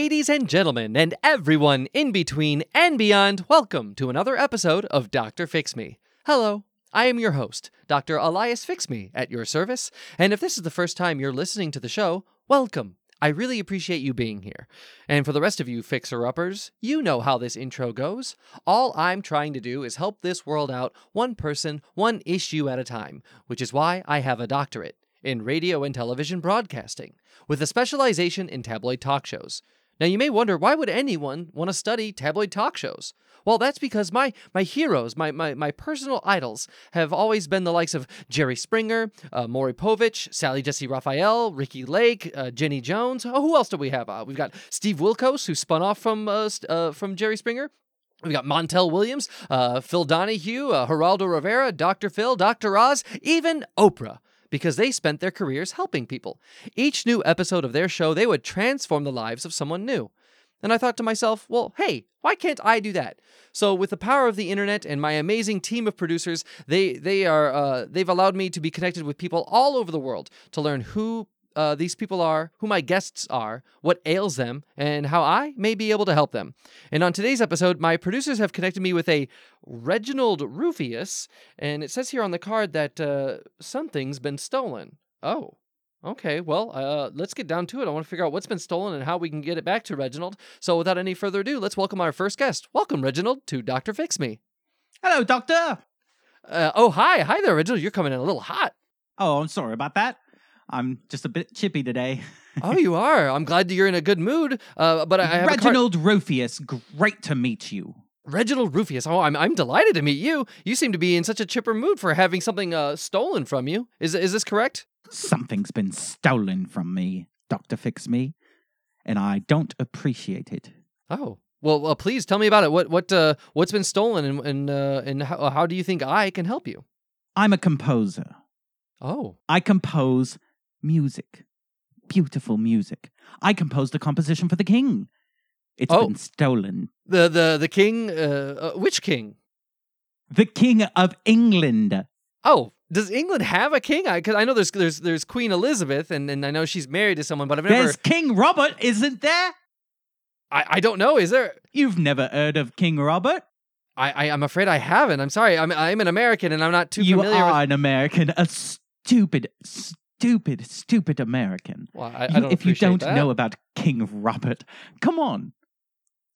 Ladies and gentlemen, and everyone in between and beyond, welcome to another episode of Dr. Fix Me. Hello, I am your host, Dr. Elias Fix Me, at your service. And if this is the first time you're listening to the show, welcome. I really appreciate you being here. And for the rest of you fixer uppers, you know how this intro goes. All I'm trying to do is help this world out one person, one issue at a time, which is why I have a doctorate in radio and television broadcasting, with a specialization in tabloid talk shows. Now, you may wonder why would anyone want to study tabloid talk shows? Well, that's because my my heroes, my my, my personal idols, have always been the likes of Jerry Springer, uh, Maury Povich, Sally Jessy Raphael, Ricki Lake, uh, Jenny Jones. Oh, who else do we have? Uh, we've got Steve Wilkos, who spun off from uh, uh, from Jerry Springer. We've got Montel Williams, uh, Phil Donahue, uh, Geraldo Rivera, Dr. Phil, Dr. Oz, even Oprah because they spent their careers helping people. Each new episode of their show, they would transform the lives of someone new. And I thought to myself, well, hey, why can't I do that? So, with the power of the internet and my amazing team of producers, they they are uh, they've allowed me to be connected with people all over the world to learn who uh, these people are, who my guests are, what ails them, and how I may be able to help them. And on today's episode, my producers have connected me with a Reginald Rufius, and it says here on the card that uh, something's been stolen. Oh. Okay, well, uh, let's get down to it. I want to figure out what's been stolen and how we can get it back to Reginald. So, without any further ado, let's welcome our first guest. Welcome, Reginald, to Dr. Fix Me. Hello, Doctor. Uh, oh, hi. Hi there, Reginald. You're coming in a little hot. Oh, I'm sorry about that. I'm just a bit chippy today. oh, you are. I'm glad that you're in a good mood. Uh, but I have a card- Reginald Rufius, great to meet you. Reginald Rufius. Oh, I'm I'm delighted to meet you. You seem to be in such a chipper mood for having something uh, stolen from you. Is is this correct? Something's been stolen from me, Doctor Fix Me, and I don't appreciate it. Oh. Well, uh, please tell me about it. What what uh, what's been stolen, and and uh, and how, how do you think I can help you? I'm a composer. Oh, I compose music, beautiful music. I composed a composition for the king. It's Oh. been stolen. the the the king. Uh, uh, which king? The king of England. Oh, does England have a king? Because I, know there's there's there's Queen Elizabeth, and, and I know she's married to someone, but I've never. There's King Robert, isn't there? I, I don't know. Is there? You've never heard of King Robert? I, I I'm afraid I haven't. I'm sorry. I'm I'm an American, and I'm not too you familiar. are with... an American, a stupid, stupid, stupid American. Well, I, I You- if you don't that. know about King Robert, come on.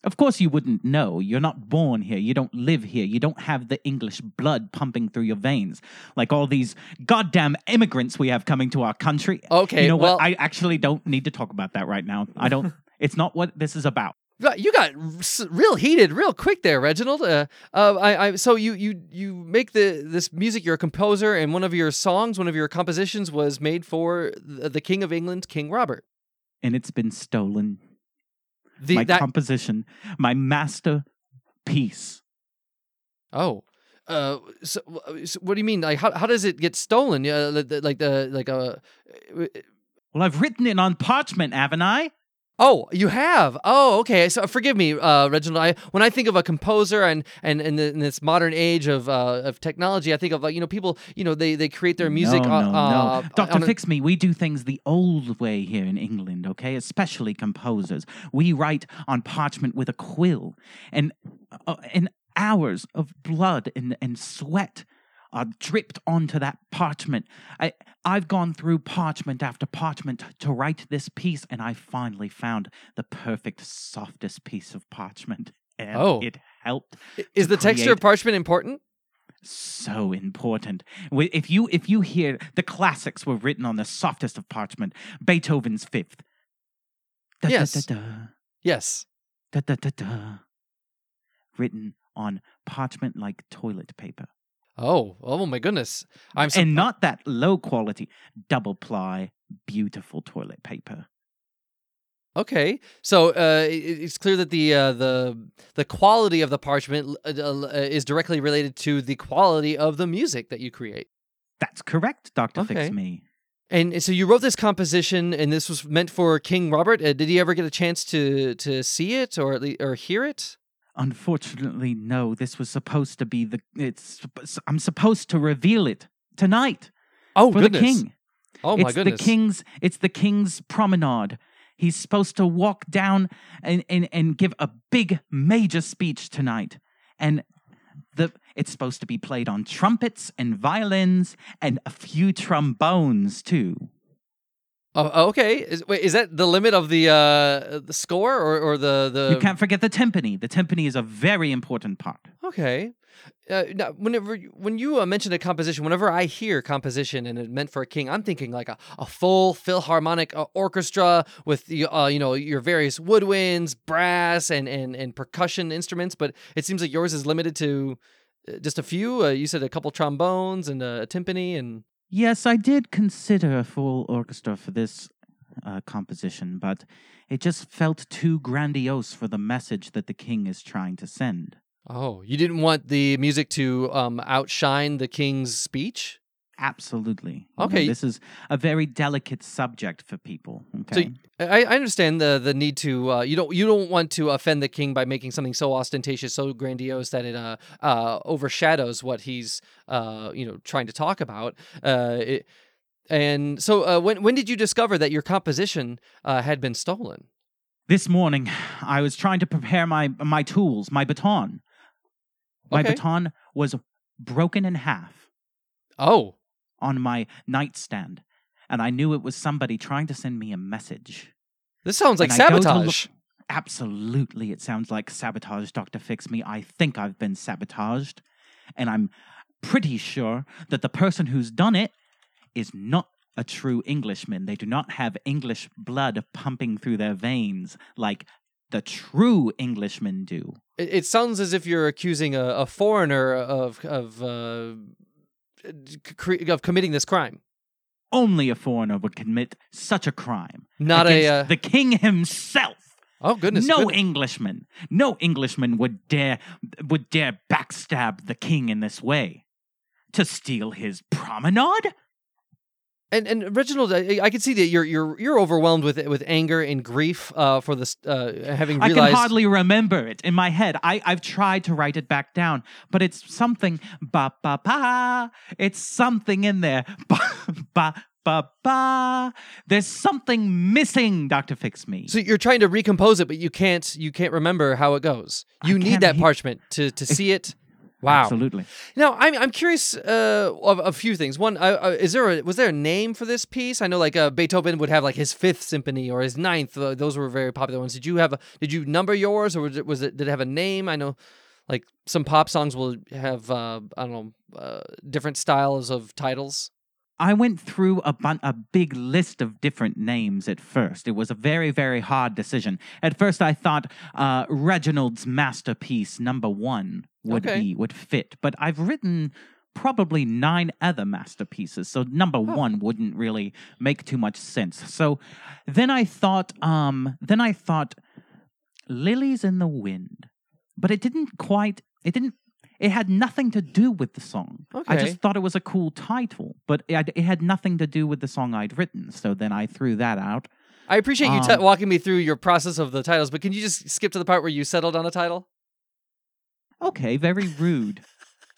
Of course, you wouldn't know. You're not born here. You don't live here. You don't have the English blood pumping through your veins like all these goddamn immigrants we have coming to our country. Okay, You know well- what? I actually don't need to talk about that right now. I don't. it's not what this is about. You got- You got s- real heated, real quick there, Reginald. Uh, uh, I, I, so you, you, you make the this music. You're a composer, and one of your songs, one of your compositions, was made for the, King of England, King Robert. And it's been stolen. The my that composition, my masterpiece. oh, uh, so, so what do you mean? Like, how, how does it get stolen? Uh, the- the- like the like uh, Well, I've written it on parchment, haven't I? Oh, you have. Oh, okay. So forgive me, uh, Reginald. I, when I think of a composer and and in, the, in this modern age of uh, of technology, I think of like you know people you know they they create their music. No, uh, no, uh, no. Doctor a- Fix Me, we do things the old way here in England, okay? Especially composers. We write on parchment with a quill, and uh, and hours of blood and, and sweat are dripped onto that parchment. I I've gone through parchment after parchment to write this piece, and I finally found the perfect, softest piece of parchment. And Oh. it helped Is the texture of parchment important? so important. If you if you hear the classics were written on the softest of parchment, Beethoven's Fifth. Da, Yes. da, da, Yes. da, da, da, da. Written on parchment like toilet paper. Oh, oh my goodness! I'm so, and not that low quality double ply beautiful toilet paper. okay. So uh, it's clear that the uh, the the quality of the parchment uh, uh, is directly related to the quality of the music that you create. That's correct, Dr. Okay. Fix Me. And so you wrote this composition, and this was meant for King Robert. Uh, did he ever get a chance to to see it or at least, or hear it? Unfortunately, no. This was supposed to be the. It's. I'm supposed to reveal it tonight Oh for goodness! the king. Oh my it's goodness! the king's. It's the king's promenade, He's supposed to walk down and, and, and give a big major speech tonight. And the it's supposed to be played on trumpets and violins and a few trombones too. Oh, okay. Is, wait, is that the limit of the uh, the score or, or the the? You can't forget the timpani. The timpani is a very important part. Okay. Uh, now, whenever when you uh, mention a composition, whenever I hear composition and it meant for a king, I'm thinking like a, a full philharmonic uh, orchestra with uh, you know your various woodwinds, brass, and, and and percussion instruments. But it seems like yours is limited to uh, just a few. Uh, you said a couple trombones and a timpani, and Yes, I did consider a full orchestra for this uh, composition, but it just felt too grandiose for the message that the king is trying to send. oh, you didn't want the music to um, outshine the king's speech. Absolutely. You know, Okay. this is a very delicate subject for people. So Okay. y- I, I understand the the need to uh, you don't you don't want to offend the king by making something so ostentatious, so grandiose that it uh, uh, overshadows what he's uh, you know trying to talk about. Uh, it, and so uh, when when did you discover that your composition uh, had been stolen? This morning, I was trying to prepare my my tools, my baton. My Okay. baton was broken in half Oh, on my nightstand, and I knew it was somebody trying to send me a message. this sounds like And I go to sabotage. look- Absolutely, it sounds like sabotage, Dr. Fix Me. I think I've been sabotaged, and I'm pretty sure that the person who's done it is not a true Englishman. They do not have English blood pumping through their veins like the true Englishmen do. It, it sounds as if you're accusing a, a foreigner of of uh, of committing this crime, Only a foreigner would commit such a crime. not a. Uh, the king himself. oh goodness, no goodness. Englishman, no Englishman would dare would dare backstab the king in this way. To steal his promenade? And and Reginald, I, I can see that you're you're you're overwhelmed with with anger and grief uh, for this uh, having I can hardly remember it in my head. I, I've tried to write it back down, but it's something ba ba ba. It's something in there. Ba ba ba ba. There's something missing, Doctor Fix Me. so you're trying to recompose it, but you can't you can't remember how it goes. You need that he- parchment to to see it. Wow. Absolutely. Now I'm I'm curious uh, of a few things. One, uh, uh, is there a, was there a name for this piece? I know like uh, Beethoven would have like his fifth symphony or his ninth. Uh, those were very popular ones. Did you have a did you number yours or was it, was it did it have a name? I know like some pop songs will have uh, I don't know uh, different styles of titles. I went through a bun- a big list of different names at first. It was a very very hard decision. At first, I thought uh, Reginald's masterpiece number one would Okay. be would fit, but I've written probably nine other masterpieces, so number one wouldn't really make too much sense. So then I thought, um, then I thought, Lilies in the Wind, but it didn't quite. It didn't. It had nothing to do with the song. I just thought it was a cool title, but it, it had nothing to do with the song I'd written. So then I threw that out. I appreciate you t- Um, walking me through your process of the titles, but can you just skip to the part where you settled on a title? Okay, very rude.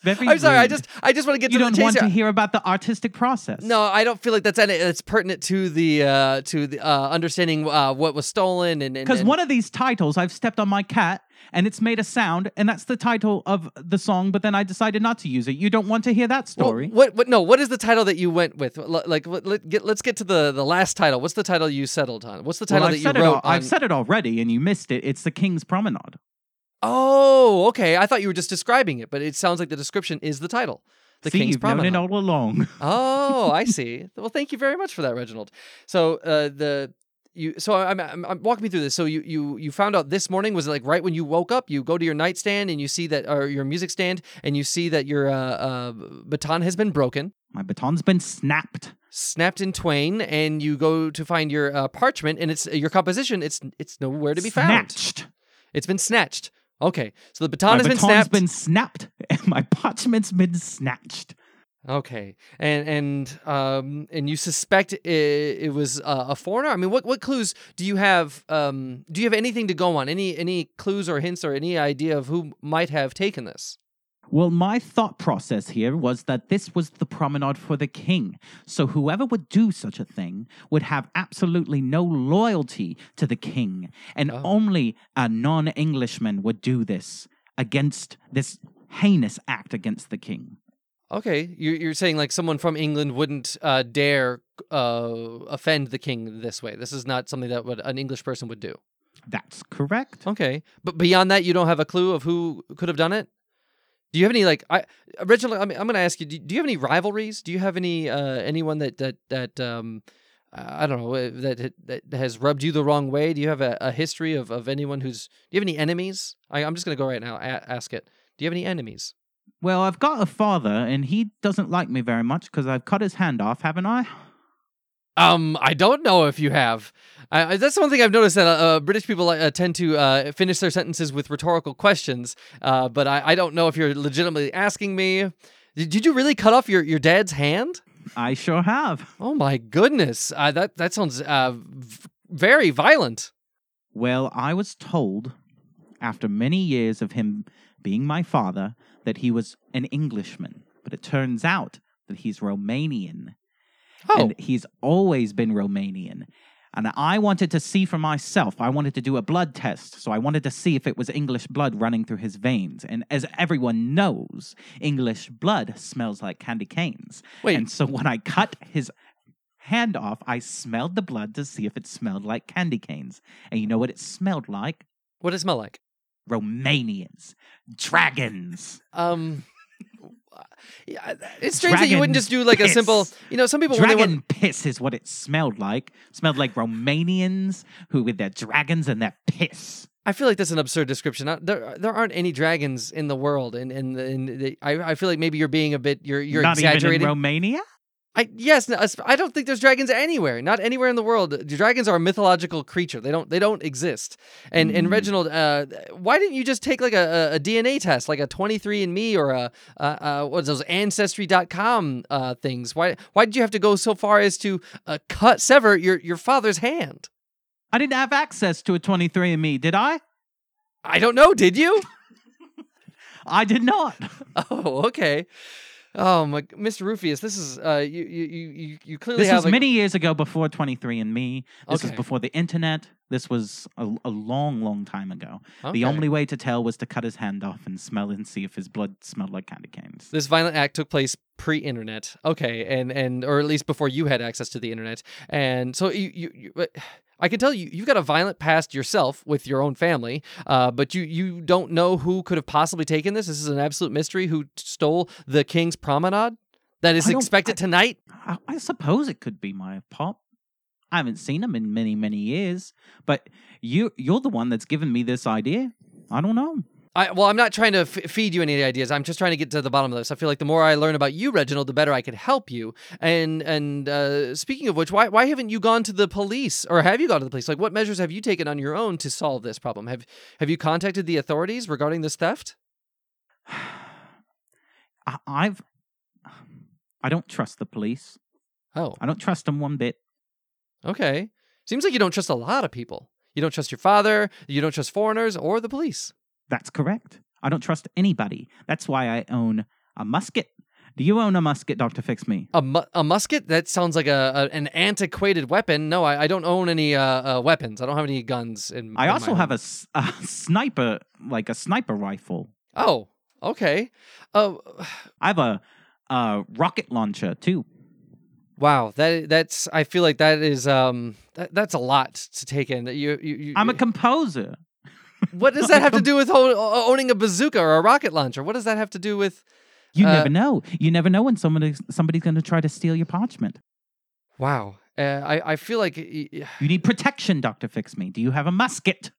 Very I'm sorry, I just I just want to get you to don't the chase want to here. hear about the artistic process. No, I don't feel like that's any, it's pertinent to the uh, to the uh, understanding uh, what was stolen and and- because one of these titles, I've stepped on my cat and it's made a sound, and that's the title of the song. But then I decided not to use it. You don't want to hear that Well, story. what what no? What is the title that you went with? L- Like let, let, get, let's get to the the last title. What's the title you settled on? What's the Well, title I've that you it. wrote Al- on? I've said it already, and you missed it. It's the King's Promenade. Oh, okay. I thought you were just describing it, but it sounds like the description is the title. The See, King's you've known Promenade. it all along. Oh, I see. Well, thank you very much for that, Reginald. So uh, the you so I'm, I'm I'm walking me through this. So you you you found out this morning was it like right when you woke up? You go to your nightstand and you see that or your music stand and you see that your uh, uh, baton has been broken, My baton's been snapped. snapped in twain, and you go to find your uh, parchment and it's your composition. It's it's nowhere to be found. Snatched. It's been snatched. Okay, so the baton my has been snapped. been snapped, and my parchment's been snatched. Okay, and and um and you suspect it, it was uh, a foreigner. I mean, what what clues do you have? Um, do you have anything to go on? Any any clues or hints or any idea of who might have taken this? Well, my thought process here was that this was the promenade for the king. So whoever would do such a thing would have absolutely no loyalty to the king. And Oh. only a non Englishman would do this against this heinous act against the king. Okay, you're, you're saying like someone from England wouldn't uh, dare uh, offend the king this way. This is not something that would, an English person would do. That's correct. Okay, but beyond that, you don't have a clue of who could have done it. Do you have any like I originally? I mean, I'm going to ask you. Do, do you have any rivalries? Do you have any uh, anyone that that that um, I don't know uh, that that has rubbed you the wrong way? Do you have a, a history of, of anyone who's? Do you have any enemies? I, I'm just going to go right now. A- ask it. Do you have any enemies? Well, I've got a father, and he doesn't like me very much because I've cut his hand off, haven't I? Um, I don't know if you have. I, that's one thing I've noticed that uh, uh, British people uh, tend to uh, finish their sentences with rhetorical questions. Uh, but I, I don't know if you're legitimately asking me. Did, did you really cut off your, your dad's hand? I sure have. Oh my goodness, uh, that that sounds uh, v- very violent. Well, I was told after many years of him being my father that he was an Englishman, but it turns out that he's Romanian. Oh, And he's always been Romanian. And I wanted to see for myself. I wanted to do a blood test. So I wanted to see if it was English blood running through his veins. And as everyone knows, English blood smells like candy canes. wait. And so when I cut his hand off, I smelled the blood to see if it smelled like candy canes. And you know what it smelled like? what does it smell like? Romanians, dragons. Um, yeah, it's strange that you wouldn't just do like a simple. You know, some people when they Dragon want, piss is what it smelled like. Smelled like Romanians who with their dragons and their piss. I feel like that's an absurd description. There, there aren't any dragons in the world, and and, and the, I, I feel like maybe you're being a bit, you're you're Not exaggerating. even in Romania? I yes, I don't think there's dragons anywhere. Not anywhere in the world. Dragons are a mythological creature. They don't they don't exist. And and Mm. Reginald, uh, why didn't you just take like a, a, a DNA test, like a 23andMe or a uh, uh, what's those Ancestry.com uh, things? Why why did you have to go so far as to uh, cut sever your your father's hand? I didn't have access to a 23andMe, did I? I don't know. Did you? I did not. Oh, okay. Oh my, Mr. Rufius, this is uh, you you you you- clearly This have was like, many years ago before 23andMe. This was Okay. before the internet. This was a, a long, long time ago. The only way to tell was to cut his hand off and smell and see if his blood smelled like candy canes. This violent act took place pre-internet, okay, and and or at least before you had access to the internet, and so you you. you I can tell you, you've got a violent past yourself with your own family, uh, but you you don't know who could have possibly taken this. This is an absolute mystery. Who stole the king's promenade that is expected I- tonight? I, I suppose it could be my pop. I haven't seen him in many, many years, but you you're the one that's given me this idea. I don't know. I, well, I'm not trying to f- feed you any ideas. I'm just trying to get to the bottom of this. I feel like the more I learn about you, Reginald, the better I can help you. And and uh, speaking of which, why why haven't you gone to the police, or have you gone to the police? Like, what measures have you taken on your own to solve this problem? Have have you contacted the authorities regarding this theft? I've I don't trust the police. Oh, I don't trust them one bit. okay. Seems like you don't trust a lot of people. You don't trust your father. You don't trust foreigners or the police. That's correct. I don't trust anybody. That's why I own a musket. Do you own a musket, Doctor Fix Me? A, mu- a musket? That sounds like a, a an antiquated weapon. No, I, I don't own any uh, uh, weapons. I don't have any guns. In my I in also have a, s- a sniper, like a sniper rifle. Oh, okay. Uh, I have a, a rocket launcher too. wow. That that's. I feel like that is um. That, that's a lot to take in. You you. you I'm a composer. What does that have to do with owning a bazooka or a rocket launcher? What does that have to do with? You Uh, never know. You never know when somebody somebody's going to try to steal your parchment. Wow. Uh, I I feel like You need protection, Doctor Fix Me. Do you have a musket?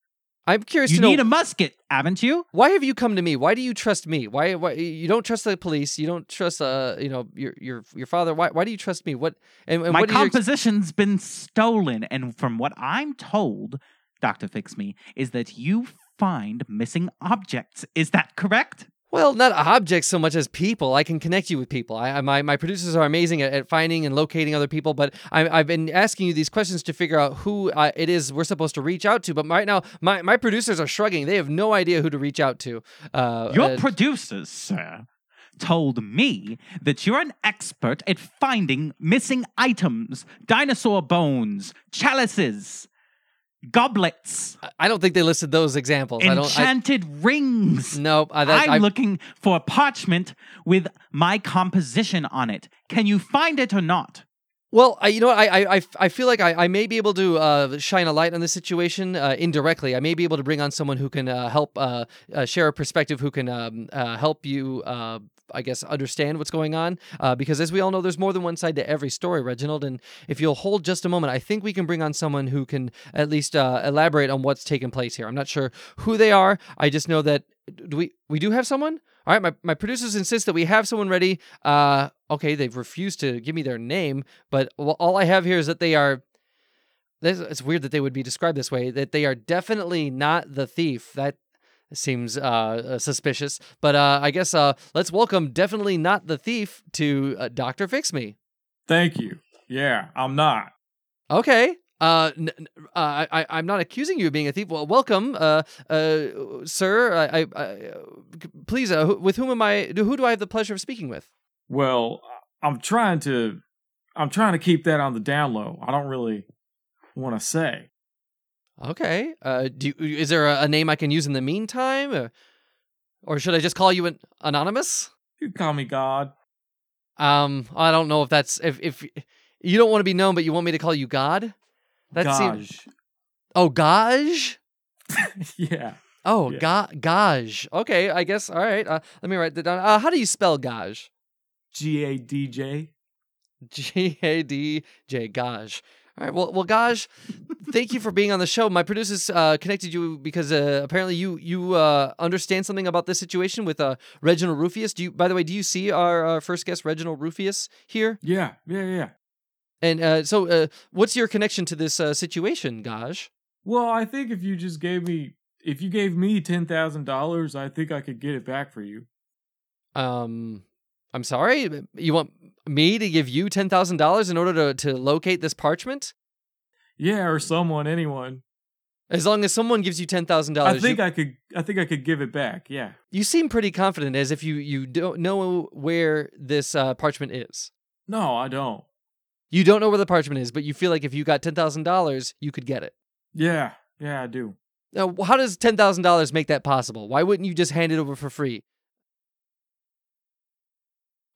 I'm curious You to know. need a musket, haven't you? why have you come to me? Why do you trust me? Why, why you don't trust the police? You don't trust uh you know your your your father? Why why do you trust me? What and, and My what is your ex- composition's been stolen, and from what I'm told, Doctor Fix Me, is that you find missing objects. Is that correct? Well, not objects so much as people. I can connect you with people. I, my my producers are amazing at, at finding and locating other people. But I, I've been asking you these questions to figure out who uh, it is we're supposed to reach out to. But right now, my, my producers are shrugging. They have no idea who to reach out to. Uh, Your uh, producers, sir, told me that you're an expert at finding missing items, dinosaur bones, chalices, goblets, I don't think they listed those examples. I don't. I, enchanted rings. no, uh, that, I'm I, looking for a parchment with my composition on it. Can you find it or not? Well, I, you know? I, I, I- I feel like I, I may be able to uh, shine a light on this situation uh, indirectly. I may be able to bring on someone who can uh, help uh, uh, share a perspective, who can um, uh, help you, uh, I guess, understand what's going on. Uh, because as we all know, there's more than one side to every story, Reginald. And if you'll hold just a moment, I think we can bring on someone who can at least uh, elaborate on what's taken place here. I'm not sure who they are. I just know that do we we do have someone. All right, my, my producers insist that we have someone ready. Uh, okay, they've refused to give me their name, but all I have here is that they are. It's weird that they would be described this way. That they are definitely not the thief. That seems uh, uh, suspicious. But uh, I guess uh, let's welcome definitely not the thief to uh, Doctor Fix Me. Thank you. Yeah, I'm not. Okay. Uh, n- n- uh, I, I'm not accusing you of being a thief. Well, welcome, uh, uh, sir. I, I, I please, uh, who- with whom am I? Who do I have the pleasure of speaking with? Well, I'm trying to I'm trying to keep that on the down low. I don't really want to say. Okay. Uh, do you, is there a, a name I can use in the meantime, uh, or should I just call you an anonymous? You can call me God. Um, I don't know if that's if if you don't want to be known, but you want me to call you God. That seems. Oh, Gaj. yeah. Oh, Yeah. Ga- Gaj. Okay, I guess. All right. Uh, let me write that down. Uh, how do you spell Gaj? G A D J. G A D J Gaj. All right. Well, well, Gaj, thank you for being on the show. My producers uh, connected you because uh, apparently you you uh, understand something about this situation with uh, Reginald Rufius. Do you? By the way, do you see our, uh first guest, Reginald Rufius, here? Yeah, yeah, yeah. And uh, so, uh, what's your connection to this uh, situation, Gaj? Well, I think if you just gave me if you gave me ten thousand dollars, I think I could get it back for you. Um, I'm sorry. You want me to give you ten thousand dollars in order to to locate this parchment? Yeah, or someone, anyone. As long as someone gives you ten thousand dollars, I think I could I think I could give it back. Yeah. you seem pretty confident, as if you you don't know where this uh, parchment is. No, I don't. You don't know where the parchment is, but you feel like if you got ten thousand dollars, you could get it. Yeah, yeah, I do. Now, how does ten thousand dollars make that possible? Why wouldn't you just hand it over for free?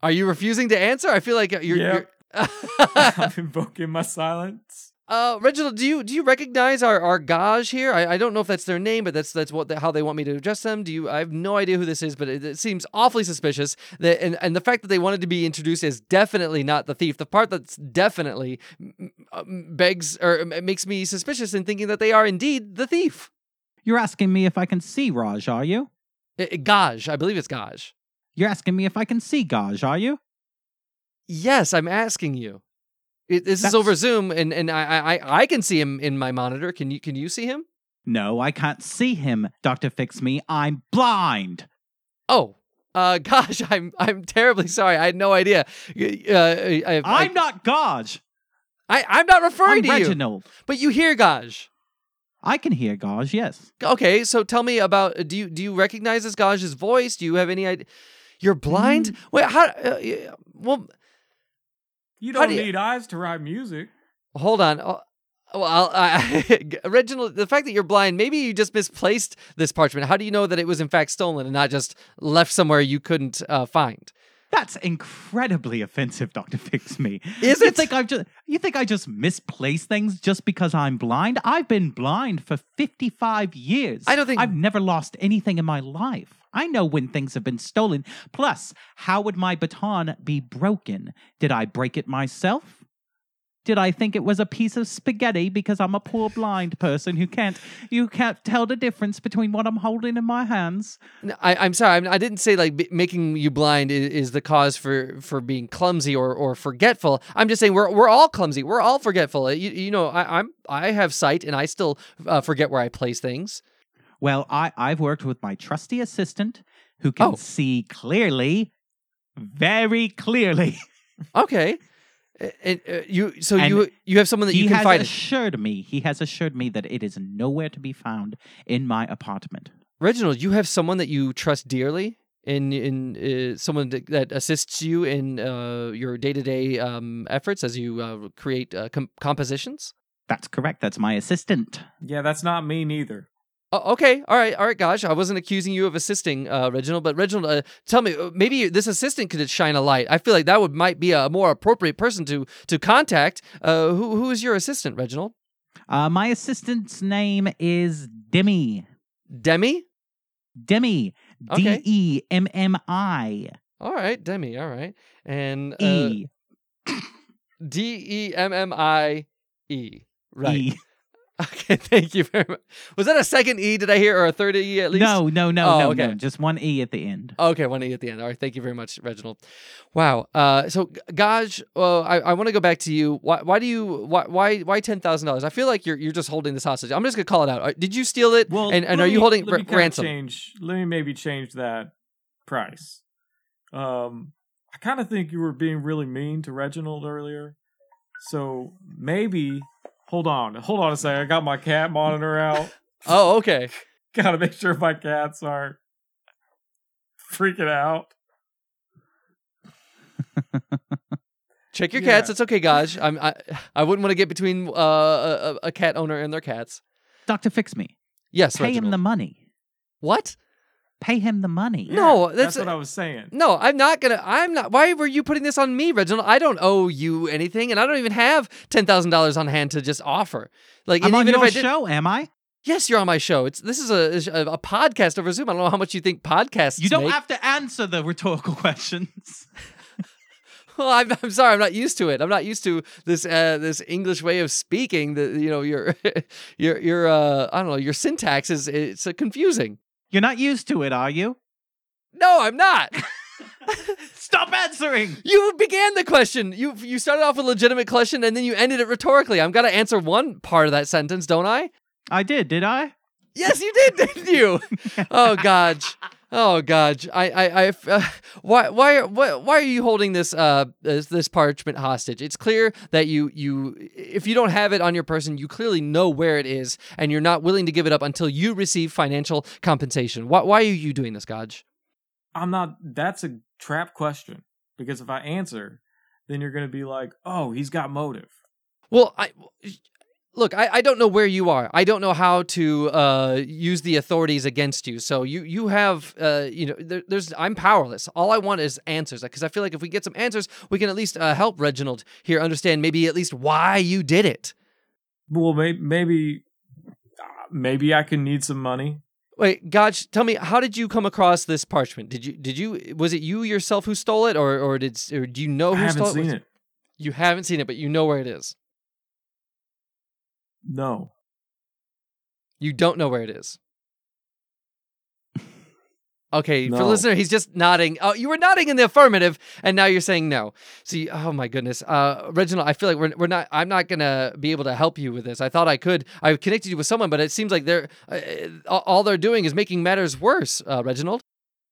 Are you refusing to answer? I feel like you're. Yep. you're I'm invoking my silence. Uh, Reginald, do you do you recognize our our Gaj here? I, I don't know if that's their name, but that's that's what the, how they want me to address them. Do you? I have no idea who this is, but it, it seems awfully suspicious. That and, and the fact that they wanted to be introduced as definitely not the thief. The part that's definitely uh, begs or uh, makes me suspicious in thinking that they are indeed the thief. You're asking me if I can see Raj, are you? Uh, uh, Gaj, I believe it's Gaj. You're asking me if I can see Gaj, are you? Yes, I'm asking you. It, this is over Zoom, and and I, I I can see him in my monitor. Can you can you see him? No, I can't see him, Dr. Fix Me. I'm blind. Oh, uh, gosh, I'm I'm terribly sorry. I had no idea. Uh, I, I'm not Gaj. I, I'm not referring I'm to you, Reginald. but you hear Gaj. I can hear Gaj, yes. Okay, so tell me about. Do you do you recognize this Gaj's voice? Do you have any idea? You're blind. Mm. Wait, how? Uh, well, You don't do you- need eyes to write music. hold on. Uh, well, I, Reginald, the fact that you're blind, maybe you just misplaced this parchment. How do you know that it was in fact stolen and not just left somewhere you couldn't uh, find? That's incredibly offensive, Doctor Fix Me. Is you it? Think I've just, you think I just misplace things just because I'm blind? I've been blind for 55 years. I don't think- I've never lost anything in my life. I know when things have been stolen. Plus, how would my baton be broken? Did I break it myself? Did I think it was a piece of spaghetti because I'm a poor blind person who can't you can't tell the difference between what I'm holding in my hands? No, I, I'm sorry. I didn't say like b- making you blind is, is the cause for, for being clumsy or, or forgetful. I'm just saying we're, we're all clumsy. We're all forgetful. You, you know, I, I'm I have sight and I still uh, forget where I place things. Well, I, I've worked with my trusty assistant who can Oh. see clearly, very clearly. Okay. And, uh, you so And you you have someone that he you has confide in. assured me, he has assured me that it is nowhere to be found in my apartment. Reginald, you have someone that you trust dearly in in uh, someone that, that assists you in uh, your day to day efforts as you uh, create uh, com- compositions. That's correct. That's my assistant. Yeah, that's not me neither. Oh, okay, all right, all right, gosh. I wasn't accusing you of assisting, uh, Reginald, but Reginald, uh, tell me, uh, maybe this assistant could shine a light. I feel like that would might be a more appropriate person to to contact. Uh, who who is your assistant, Reginald? Uh, my assistant's name is Demi. Demi. Demi. D E M M I All right, Demi. All right, and uh, E D E M M I E. Right. E. Okay, thank you very much. Was that a second E? Did I hear, or a third E at least? No, no, no, Oh, no, okay. no. Just one E at the end. Okay, one E at the end. All right, thank you very much, Reginald. Wow. Uh, so Gaj, uh, I, I want to go back to you. Why, why do you why why why ten thousand dollars? I feel like you're you're just holding this hostage. I'm just gonna call it out. Uh, Did you steal it? Well, and and are you holding r- me ransom? Change. Let me maybe change that price. Um, I kind of think you were being really mean to Reginald earlier, so maybe hold on, hold on a second. I got my cat monitor out. Oh, okay. Gotta make sure my cats aren't freaking out. Check your Yeah. cats. It's okay, Gaj. I'm I I wouldn't want to get between uh, a, a- a cat owner and their cats. Doctor, fix me. Yes, Pay him the money. what? Pay him the money. No, Yeah, that's- what I was saying. No, I'm not gonna. I'm not. Why were you putting this on me, Reginald? I don't owe you anything, and I don't even have ten thousand dollars on hand to just offer. Like, I'm and on even your if I did, show, am I? yes, you're on my show. It's this is a, a a podcast over Zoom. I don't know how much you think podcasts. You don't make. have to answer the rhetorical questions. Well, I'm, I'm sorry. I'm not used to it. I'm not used to this uh, this English way of speaking. The you know your your your uh, I don't know your syntax is it's uh, confusing. You're not used to it, are you? No, I'm not. Stop answering. You began the question. You you started off with a legitimate question and then you ended it rhetorically. I'm gonna answer one part of that sentence, don't I? I did, did I? Yes, you did, didn't you? oh God. Oh God. I I, I uh, why why are why, why are you holding this uh this, this parchment hostage? It's clear that you you if you don't have it on your person, you clearly know where it is, and you're not willing to give it up until you receive financial compensation. Why why are you doing this, Gaj? I'm not. That's a trap question because if I answer, then you're gonna be like, "Oh, he's got motive." Well, I look. I, I don't know where you are. I don't know how to uh, use the authorities against you. So you you have uh, you know there, there's I'm powerless. All I want is answers because I feel like if we get some answers, we can at least uh, help Reginald here understand maybe at least why you did it. Well, maybe maybe maybe I can need some money. Wait, Gaj, tell me, how did you come across this parchment? Did you did you was it you yourself who stole it, or or did or do you know who I haven't stole seen Was- it. You haven't seen it, but you know where it is. No. You don't know where it is. Okay, for the listener, he's just nodding. Oh, you were nodding in the affirmative, and now you're saying no. See, oh my goodness, uh, Reginald, I feel like we're, we're not. I'm not gonna be able to help you with this. I thought I could. I connected you with someone, but it seems like they're uh, uh, all they're doing is making matters worse. Uh, Reginald,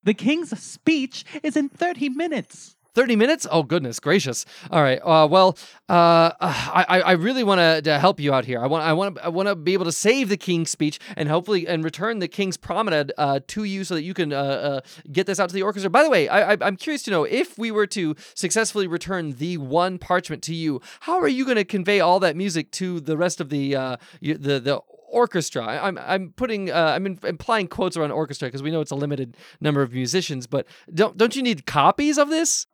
The king's speech is in 30 minutes. Thirty minutes? Oh goodness gracious! All right. Uh, well, uh, I I I really want to help you out here. I want I want I want to be able to save the king's speech and hopefully and return the king's promenade uh, to you so that you can uh, uh, get this out to the orchestra. By the way, I, I I'm curious to know if we were to successfully return the one parchment to you, how are you going to convey all that music to the rest of the uh the the orchestra. I- I'm I'm putting uh, I'm in, implying quotes around orchestra because we know it's a limited number of musicians, but don't don't you need copies of this?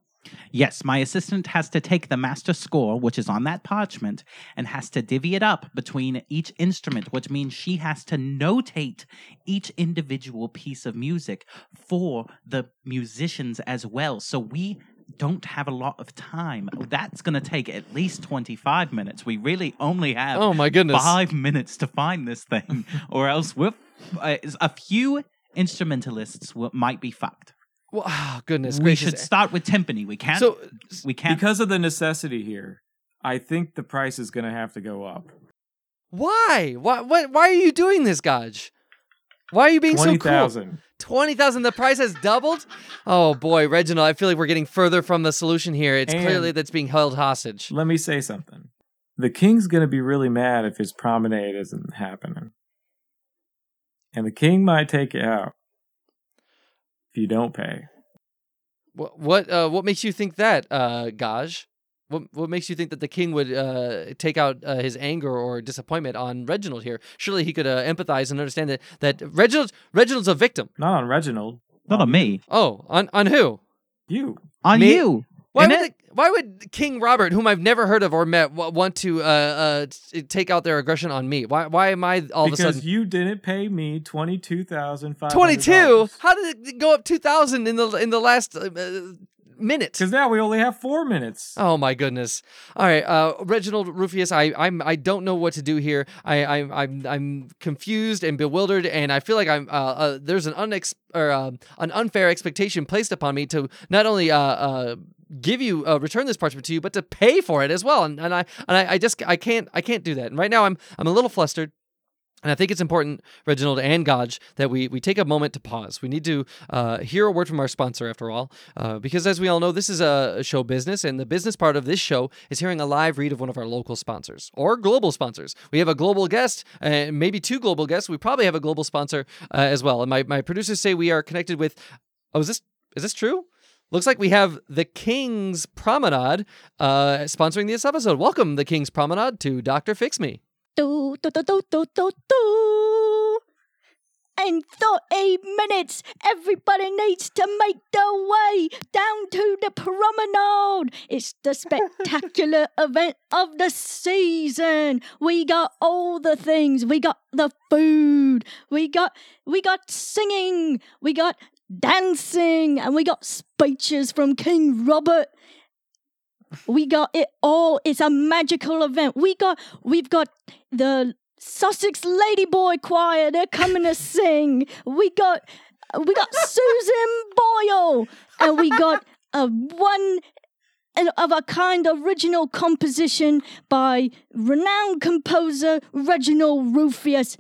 Yes, my assistant has to take the master score, which is on that parchment, and has to divvy it up between each instrument, which means she has to notate each individual piece of music for the musicians as well. So we don't have a lot of time. That's going to take at least 25 minutes. We really only have Oh my goodness! five minutes to find this thing, or else we're, uh, a few instrumentalists will, might be fucked. Well, oh, goodness we gracious! should start with timpani. We can't. so we can't. Because of the necessity here, I think the price is gonna have to go up. why? Why? What? Why are you doing this, Gaj? Why are you being Twenty so cool? thousand. Twenty thousand. The price has doubled. Oh boy, Reginald, I feel like we're getting further from the solution here. It's And- clearly that's being held hostage. Let me say something. The king's gonna be really mad if his promenade isn't happening, and the king might take it out if you don't pay. What what uh, what makes you think that, uh, Gaj? What what makes you think that the king would uh, take out uh, his anger or disappointment on Reginald here? Surely he could uh, empathize and understand that that Reginald Reginald's a victim. Not on Reginald. Not on me. Oh, on on who? You. On Me- you. Why would, the, why would King Robert, whom I've never heard of or met, w- want to uh, uh, t- take out their aggression on me? Why why am I all of a sudden because you didn't pay me twenty two thousand five. twenty two? How did it go up two thousand in the in the last uh, uh, minute? Because now we only have four minutes. Oh my goodness! All right, uh, Reginald Rufius, I I'm I don't know what to do here. I I'm I'm I'm confused and bewildered, and I feel like I'm uh, uh there's an unex or uh, an unfair expectation placed upon me to not only uh uh give you uh, return this parchment to you, but to pay for it as well. And and I and I, I just I can't I can't do that. And right now I'm I'm a little flustered. And I think it's important, Reginald and Gaj, that we, we take a moment to pause. We need to uh, hear a word from our sponsor, after all, uh, because as we all know, this is a, a show business, and the business part of this show is hearing a live read of one of our local sponsors or global sponsors. We have a global guest, uh, maybe two global guests. We probably have a global sponsor uh, as well. And my, my producers say we are connected with. Oh, is this is this true? Looks like we have the King's Promenade uh, sponsoring this episode. Welcome, the King's Promenade, to Doctor Fix Me. do do do do do do do. In 30 minutes, everybody needs to make their way down to the promenade. It's the spectacular event of the season. We got all the things. We got the food. We got we got singing. We got dancing, and we got speeches from King Robert. We got it all. It's a magical event. We got we've got the Sussex Ladyboy Choir. They're coming to sing. We got we got Susan Boyle, and we got a one of a kind original composition by renowned composer Reginald Rufius,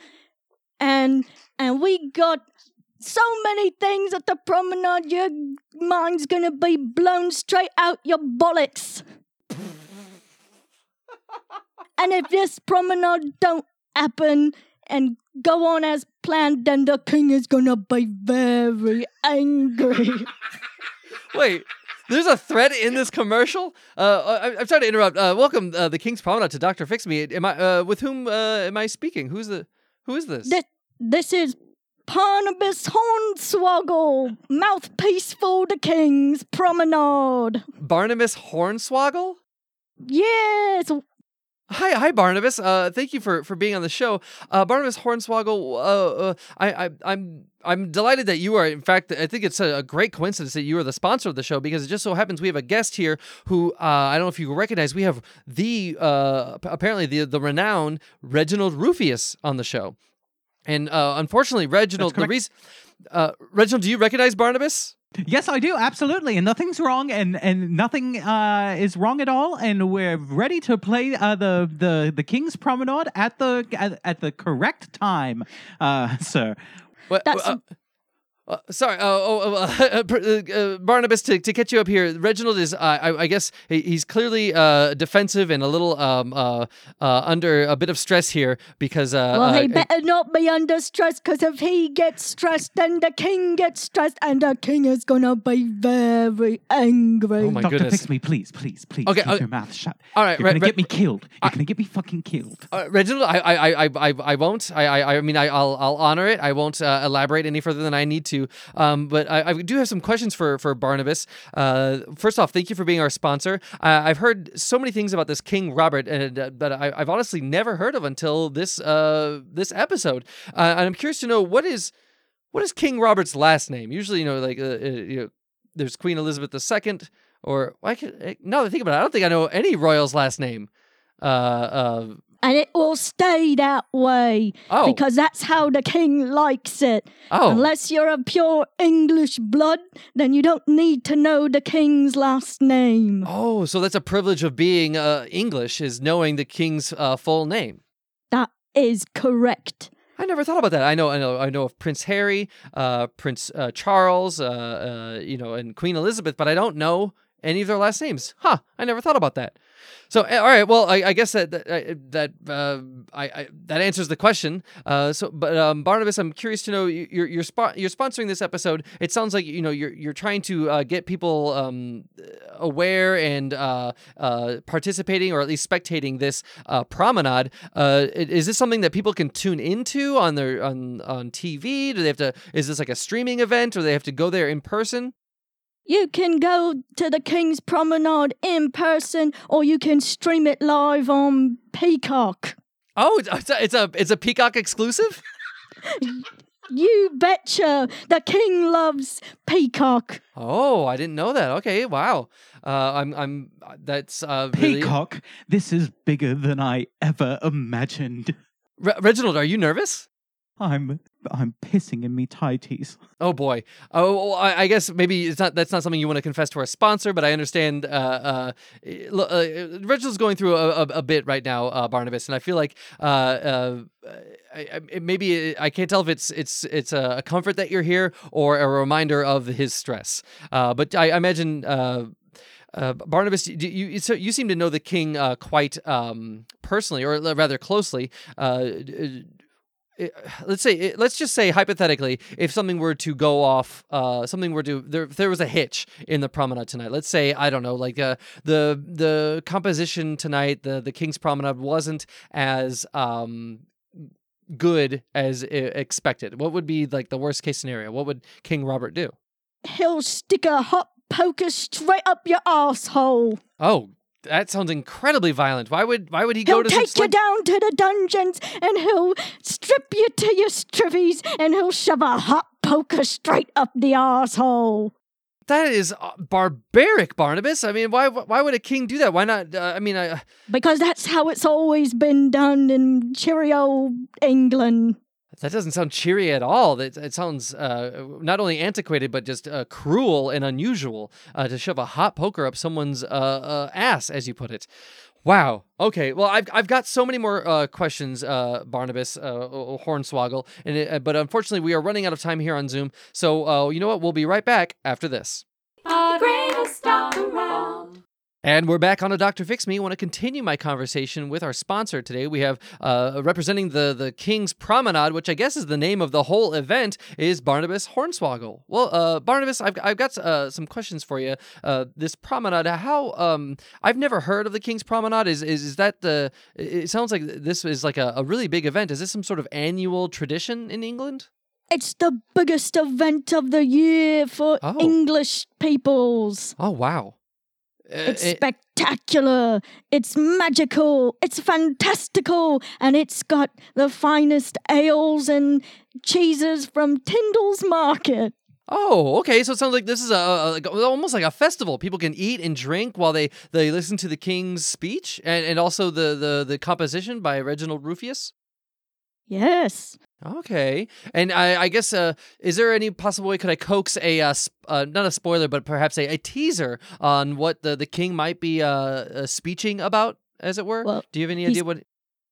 and and we got so many things at the promenade. Your mind's gonna be blown straight out your bollocks. and if this promenade don't happen and go on as planned, then the king is gonna be very angry. Wait, there's a thread in this commercial. Uh, I, I'm sorry to interrupt. Uh, welcome, uh, the King's Promenade to Doctor Fix Me. Am I uh, with whom uh, am I speaking? Who's the who is this? this, this is Barnabas Hornswoggle, mouthpiece for the king's promenade. Barnabas Hornswoggle. Yes, Hi, hi, Barnabas. Uh, thank you for, for being on the show. Uh, Barnabas Hornswoggle. Uh, uh, I, I, I'm I'm delighted that you are. In fact, I think it's a, a great coincidence that you are the sponsor of the show because it just so happens we have a guest here who uh, I don't know if you recognize. We have the uh, apparently the the renowned Reginald Rufius on the show, and uh, unfortunately, Reginald. The reason, uh, Reginald, do you recognize Barnabas? Yes, I do absolutely, and nothing's wrong, and and nothing uh, is wrong at all, and we're ready to play uh, the the the King's Promenade at the at, at the correct time, uh, sir. What, That's- uh, uh, sorry, uh, oh, uh, uh, pr- uh, uh, Barnabas. To, to catch you up here, Reginald is, uh, I, I guess, he's clearly uh, defensive and a little um, uh, uh, under a bit of stress here because. Uh, well, uh, he better not be under stress because if he gets stressed, then the king gets stressed, and the king is gonna be very angry. Oh my Doctor, goodness. fix me, please, please, please. Okay, keep uh, your mouth shut. all right, You're Re- gonna Re- get me killed. You're I- gonna get me fucking killed. Uh, Reginald, I, I, I, I, I- I won't. I, I, I mean, I, I'll, I'll honor it. I won't uh, elaborate any further than I need to. Um, but I, I do have some questions for, for Barnabas. Uh, first off, thank you for being our sponsor. I've heard so many things about this King Robert, and uh, that I, I've honestly never heard of until this, uh, this episode. Uh, and I'm curious to know what is, what is King Robert's last name? Usually, you know, like, uh, you know, there's Queen Elizabeth II, or I can, now that I think about it, I don't think I know any royal's last name. Uh, uh, and it will stay that way oh, because that's how the king likes it. oh. Unless you're of pure English blood, then you don't need to know the king's last name. Oh, so that's a privilege of being uh, English is knowing the king's uh, full name. That is correct. I never thought about that. I know, I know, I know of Prince Harry, uh, Prince uh, Charles, uh, uh, you know, and Queen Elizabeth, but I don't know any of their last names. Huh? I never thought about that. So, uh, all right. Well, I, I guess that that uh, that uh, I, I that answers the question. Uh, so, but um, Barnabas, I'm curious to know you- you're you're spo- you're sponsoring this episode. It sounds like you know you're you're trying to uh, get people um, aware and uh, uh, participating or at least spectating this uh, promenade. Is this something that people can tune into on their on on TV? Do they have to? Is this like a streaming event, or they have to go there in person? You can go to the King's Promenade in person, or you can stream it live on Peacock. Oh, it's it's a it's a, it's a Peacock exclusive. You betcha! The King loves Peacock. Oh, I didn't know that. Okay, wow. Uh, I'm I'm that's uh, really... Peacock, this is bigger than I ever imagined. Re- Reginald, are you nervous? I'm I'm pissing in me tighties. Oh boy. Oh, I, I guess maybe it's not. That's not something you want to confess to our sponsor, but I understand. Uh, uh, uh, Reginald's going through a, a, a bit right now, uh, Barnabas, and I feel like uh, uh, I, I, maybe I can't tell if it's it's it's a, comfort that you're here or a reminder of his stress. Uh, but I, imagine. Uh, uh, Barnabas, you so you seem to know the king uh, quite um, personally, or rather closely. Uh, let's say it- let's just say hypothetically if something were to go off uh something were to there if there was a hitch in the promenade tonight let's say i don't know like uh, the the composition tonight the the king's promenade wasn't as um good as i- expected. What would be like the worst case scenario? What would king robert do? He'll stick a hot poker straight up your asshole. oh that sounds incredibly violent why would why would he go He'll to take you down to the dungeons and he'll strip you to your strippies and he'll shove a hot poker straight up the asshole. that is uh, barbaric barnabas i mean why why would a king do that why not uh, i mean I, Because that's how it's always been done in cheerio England. That doesn't sound cheery at all. That it sounds uh, not only antiquated but just uh, cruel and unusual uh, to shove a hot poker up someone's uh, uh, ass, as you put it. Wow. Okay. Well, I've I've got so many more uh, questions, Barnabas Hornswoggle, and it, but unfortunately we are running out of time here on Zoom. So you know what? We'll be right back after this. The greatest stop around. And we're back on a Dr. Fix Me. I want to continue my conversation with our sponsor today. We have uh, representing the, the King's Promenade, which I guess is the name of the whole event, is Barnabas Hornswoggle. Well, uh, Barnabas, I've, I've got uh, some questions for you. Uh, this promenade, how, um, I've never heard of the King's Promenade. Is, is, is that the, it sounds like this is like a, a really big event. Is this some sort of annual tradition in England? It's the biggest event of the year for Oh. English peoples. Oh, wow. Uh, It's it- spectacular. It's magical. It's fantastical. And it's got the finest ales and cheeses from Tyndall's Market. Oh, okay. So it sounds like this is a, a like, almost like a festival. People can eat and drink while they, they listen to the king's speech, and, and also the, the the composition by Reginald Rufius. Yes. Okay, and I, I guess uh, is there any possible way could I coax a uh, sp- uh, not a spoiler, but perhaps a, a teaser on what the, the king might be uh, uh, speeching about, as it were? Well, Do you have any idea what?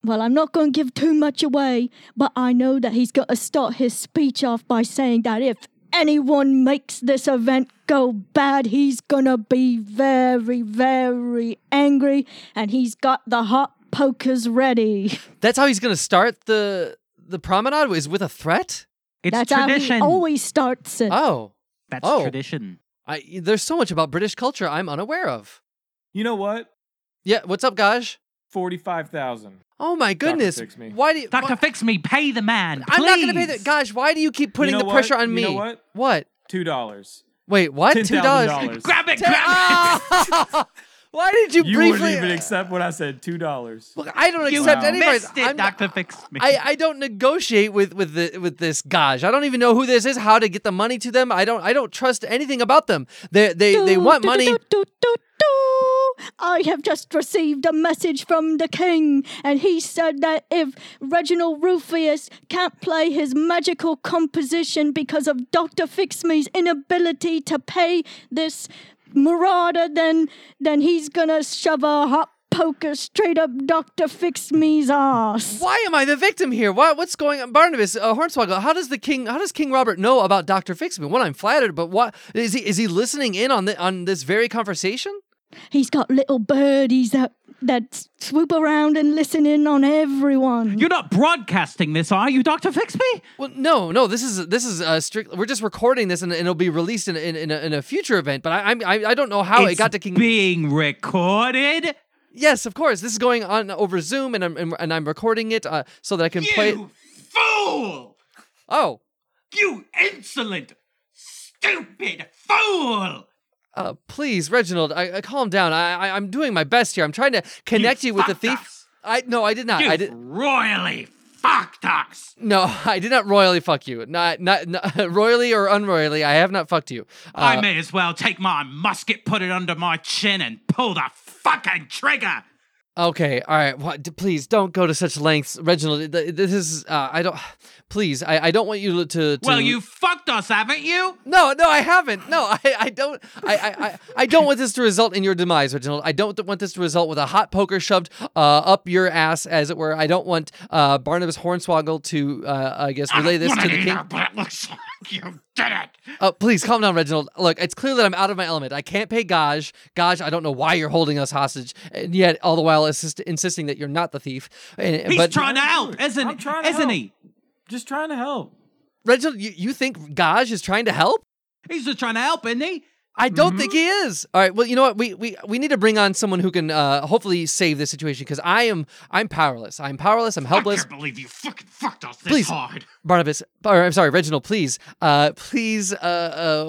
Well, I'm not going to give too much away, but I know that he's got to start his speech off by saying that if anyone makes this event go bad, he's going to be very, very angry, and he's got the hot pokers ready. That's how he's going to start the the promenade is with a threat. It's That's tradition. how he always starts it. Oh, That's Oh. tradition. I, there's so much about British culture I'm unaware of. You know what? Yeah, what's up, Gaj? Forty-five thousand. Oh my goodness! Fix Me. Why do you? Doctor, why- fix me. Pay the man. I'm not gonna pay please. the. Gosh, why do you keep putting know the what? pressure on You me? know what? What? Two dollars. Wait, what? Ten Two thousand dollars? dollars. Grab it. Ten- Grab it. Ah! Why did you, You briefly? wouldn't even accept what I said. Two dollars. Look, I don't You accept any price. missed it, I'm not- Doctor, fix me. I, I don't negotiate with with the with this Gaj. I don't even know who this is, how to get the money to them. I don't I don't trust anything about them. They they they want do, money. do, do, do, do. I have just received a message from the king, and he said that if Reginald Rufius can't play his magical composition because of Dr. Fixme's inability to pay this marauder, then then he's gonna shove a hot poker straight up Dr. Fix Me's ass. Why am I the victim here? What what's going on, Barnabas uh, Hornswoggle? How does the king? How does King Robert know about Doctor Fixme? One, I'm flattered, but what is he? Is he listening in on the, on this very conversation? He's got little birdies that that swoop around and listen in on everyone. You're not broadcasting this, are you, Doctor Fixby? Well, no, no. This is this is uh, strict. We're just recording this, and, and it'll be released in in, in, a, in a future event. But I I'm- I I don't know how it It's got to King. being recorded. yes, of course. This is going on over Zoom, and I'm and, and I'm recording it uh, so that I can play. You fool! Oh, You insolent, stupid fool! Uh, please, Reginald, I, I calm down. I, I I'm doing my best here. I'm trying to connect you, with the thief. us. I no, I did not. I did. royally fucked us. No, I did not royally fuck you. Not, not, not royally or unroyally. I have not fucked you. Uh, I may as well take my musket, put it under my chin, and pull the fucking trigger. Okay, all right. What, d- please don't go to such lengths, Reginald. th- This is. Uh, I don't. Please, I, I don't want you to, to. Well, you fucked us, haven't you? No, no, I haven't. No, I, I don't. I, I, I, I don't want this to result in your demise, Reginald. I don't want this to result with a hot poker shoved uh, up your ass, as it were. I don't want uh, Barnabas Hornswoggle to, uh, I guess, relay this to the king. But it looks like you did it. Oh, please calm down, Reginald. Look, it's clear that I'm out of my element. I can't pay Gage. Gage, I don't know why you're holding us hostage, and yet all the while assist- insisting that you're not the thief. And, He's but trying to help, isn't, I'm trying to isn't help. he? Just trying to help. Reginald, you, you think Gage is trying to help? He's just trying to help, isn't he? I don't think he is. All right. Well, you know what? We we we need to bring on someone who can uh, hopefully save this situation because I am I'm powerless. I'm powerless. I'm helpless. I can't believe you fucking fucked us this Please. hard. Barnabas, or I'm sorry, Reginald, please, uh, please, uh,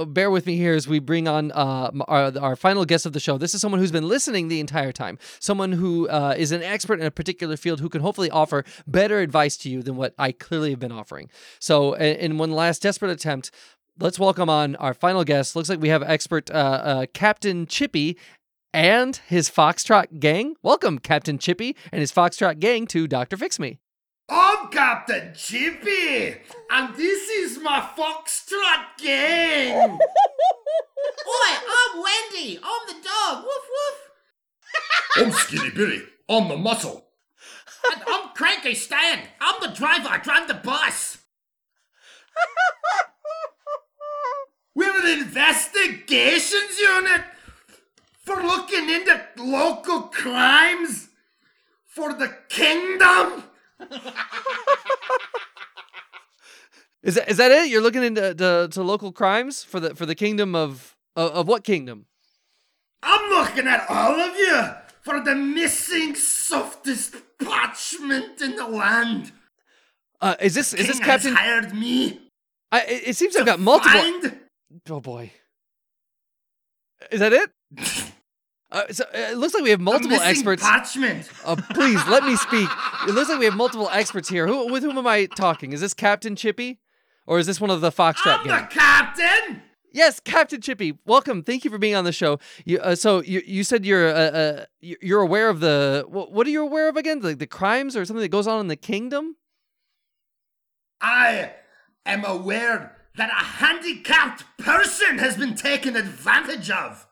uh, bear with me here as we bring on uh, our, our final guest of the show. This is someone who's been listening the entire time, someone who uh, is an expert in a particular field who can hopefully offer better advice to you than what I clearly have been offering. So, in, in one last desperate attempt, let's welcome on our final guest. Looks like we have expert uh, uh, Captain Chippy. And his Foxtrot gang. Welcome, Captain Chippy and his Foxtrot gang to Dr. Fix Me. I'm Captain Chippy, and this is my Foxtrot gang. Oi, I'm Wendy. I'm the dog. Woof woof. I'm Skinny Billy. I'm the muscle. And I'm Cranky Stan. I'm the driver. I drive the bus. We're an investigations unit for looking into local crimes for the kingdom. Is that is that it? You're looking into to, to local crimes for the for the kingdom of of, of what kingdom? I'm looking at all of you for the missing softest parchment in the land. Uh, is this is this King has Captain? hired me. I, it it seems I've got multiple. find- Oh boy, is that it? Uh, so it looks like we have multiple experts. Parchment. Uh, please let me speak. It looks like we have multiple experts here. Who with whom am I talking? Is this Captain Chippy, or is this one of the Foxtrot I'm gang? the captain. Yes, Captain Chippy. Welcome. Thank you for being on the show. You, uh, so you you said you're uh, uh, you- you're aware of the what, what are you aware of again? Like the crimes or something that goes on in the kingdom? I am aware that a handicapped person has been taken advantage of.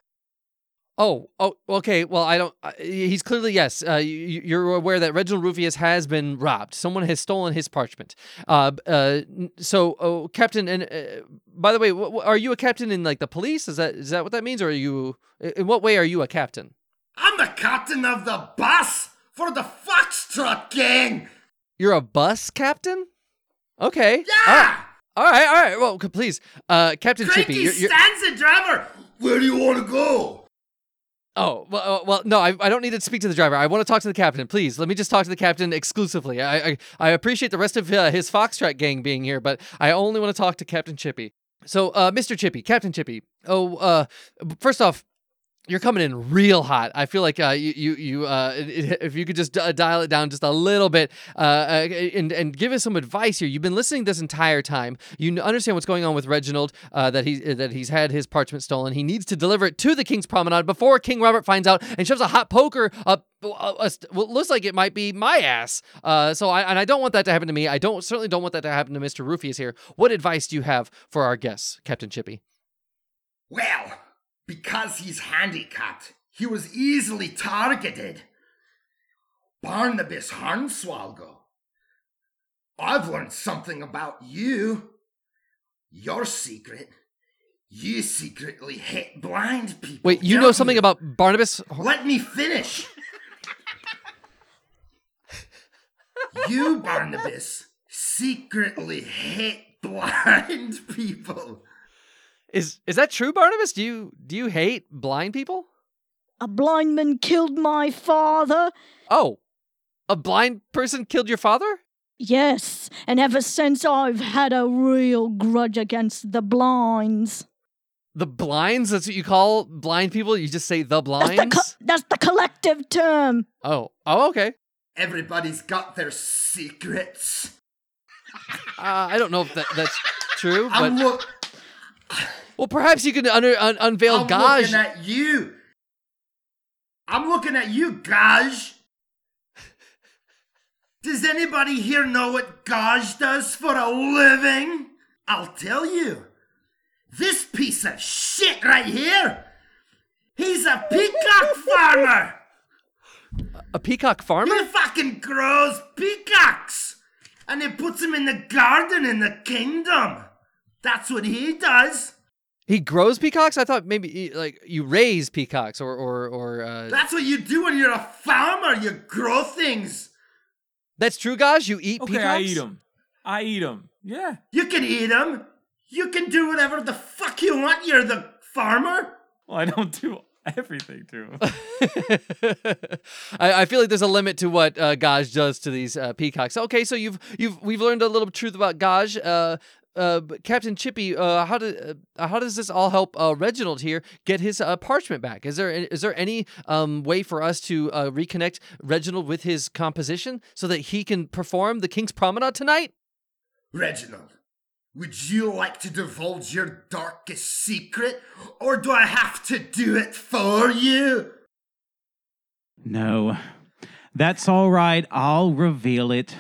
Oh, oh, okay. Well, I don't. Uh, he's clearly yes. Uh, you, you're aware that Reginald Rufius has been robbed. Someone has stolen his parchment. Uh, uh. So, oh, Captain, and uh, by the way, wh- wh- are you a captain in like the police? Is that is that what that means, or are you? In what way are you a captain? I'm the captain of the bus for the Foxtrot gang. You're a bus captain. Okay. Yeah! All right. All right. Well, please, uh, Captain Chippy. Cranky You're, you're, stands the driver. Where do you want to go? oh, well, uh, well, no, I, I don't need to speak to the driver. I want to talk to the captain. Please, let me just talk to the captain exclusively. I, I, I appreciate the rest of uh, his Foxtrot gang being here, but I only want to talk to Captain Chippy. So, uh, Mr. Chippy, Captain Chippy. Oh, uh, first off, you're coming in real hot. I feel like uh, you you uh, if you could just uh, dial it down just a little bit uh, uh, and and give us some advice here. You've been listening this entire time. You understand what's going on with Reginald. Uh, that he that he's had his parchment stolen. He needs to deliver it to the King's Promenade before King Robert finds out and shoves a hot poker up. Uh, uh, well, looks like it might be my ass. Uh, so I and I don't want that to happen to me. I don't certainly don't want that to happen to Mister Rufius here. What advice do you have for our guests, Captain Chippy? Well, because he's handicapped, he was easily targeted. Barnabas Hornswoggle, I've learned something about you. Your secret. You secretly hate blind people. Wait, you know something about Barnabas? Let me finish. you, Barnabas, secretly hate blind people. Is is that true, Barnabas? Do you do you hate blind people? A blind man killed my father. Oh, a blind person killed your father? Yes, and ever since I've had a real grudge against the blinds. The blinds? That's what you call blind people? You just say the That's blinds? the, co- that's the collective term. oh, oh, okay. Everybody's got their secrets. Uh, I don't know if that, that's true, I'm, but look, well, perhaps you can under, un, unveil gaj. I'm Gaj. looking at you. I'm looking at you, Gaj. Does anybody here know what Gaj does for a living? I'll tell you. This piece of shit right here. He's a peacock farmer. a peacock farmer? He fucking grows peacocks. And he puts them in the garden in the kingdom. That's what he does. He grows peacocks? I thought maybe like you raise peacocks or or or. Uh, That's what you do when you're a farmer. You grow things. that's true, Gaj. You eat Okay, peacocks. I eat them. I eat them. Yeah. You can eat them. You can do whatever the fuck you want. You're the farmer. Well, I don't do everything to them. I, I feel like there's a limit to what uh, Gaj does to these uh, peacocks. Okay, so you've you've we've learned a little truth about Gaj. Uh, uh, but Captain Chippy, uh, how do, uh, how does this all help uh, Reginald here get his uh, parchment back? Is there is there any um, way for us to uh, reconnect Reginald with his composition so that he can perform the King's Promenade tonight? Reginald, would you like to divulge your darkest secret, or do I have to do it for you? No, that's all right. I'll reveal it,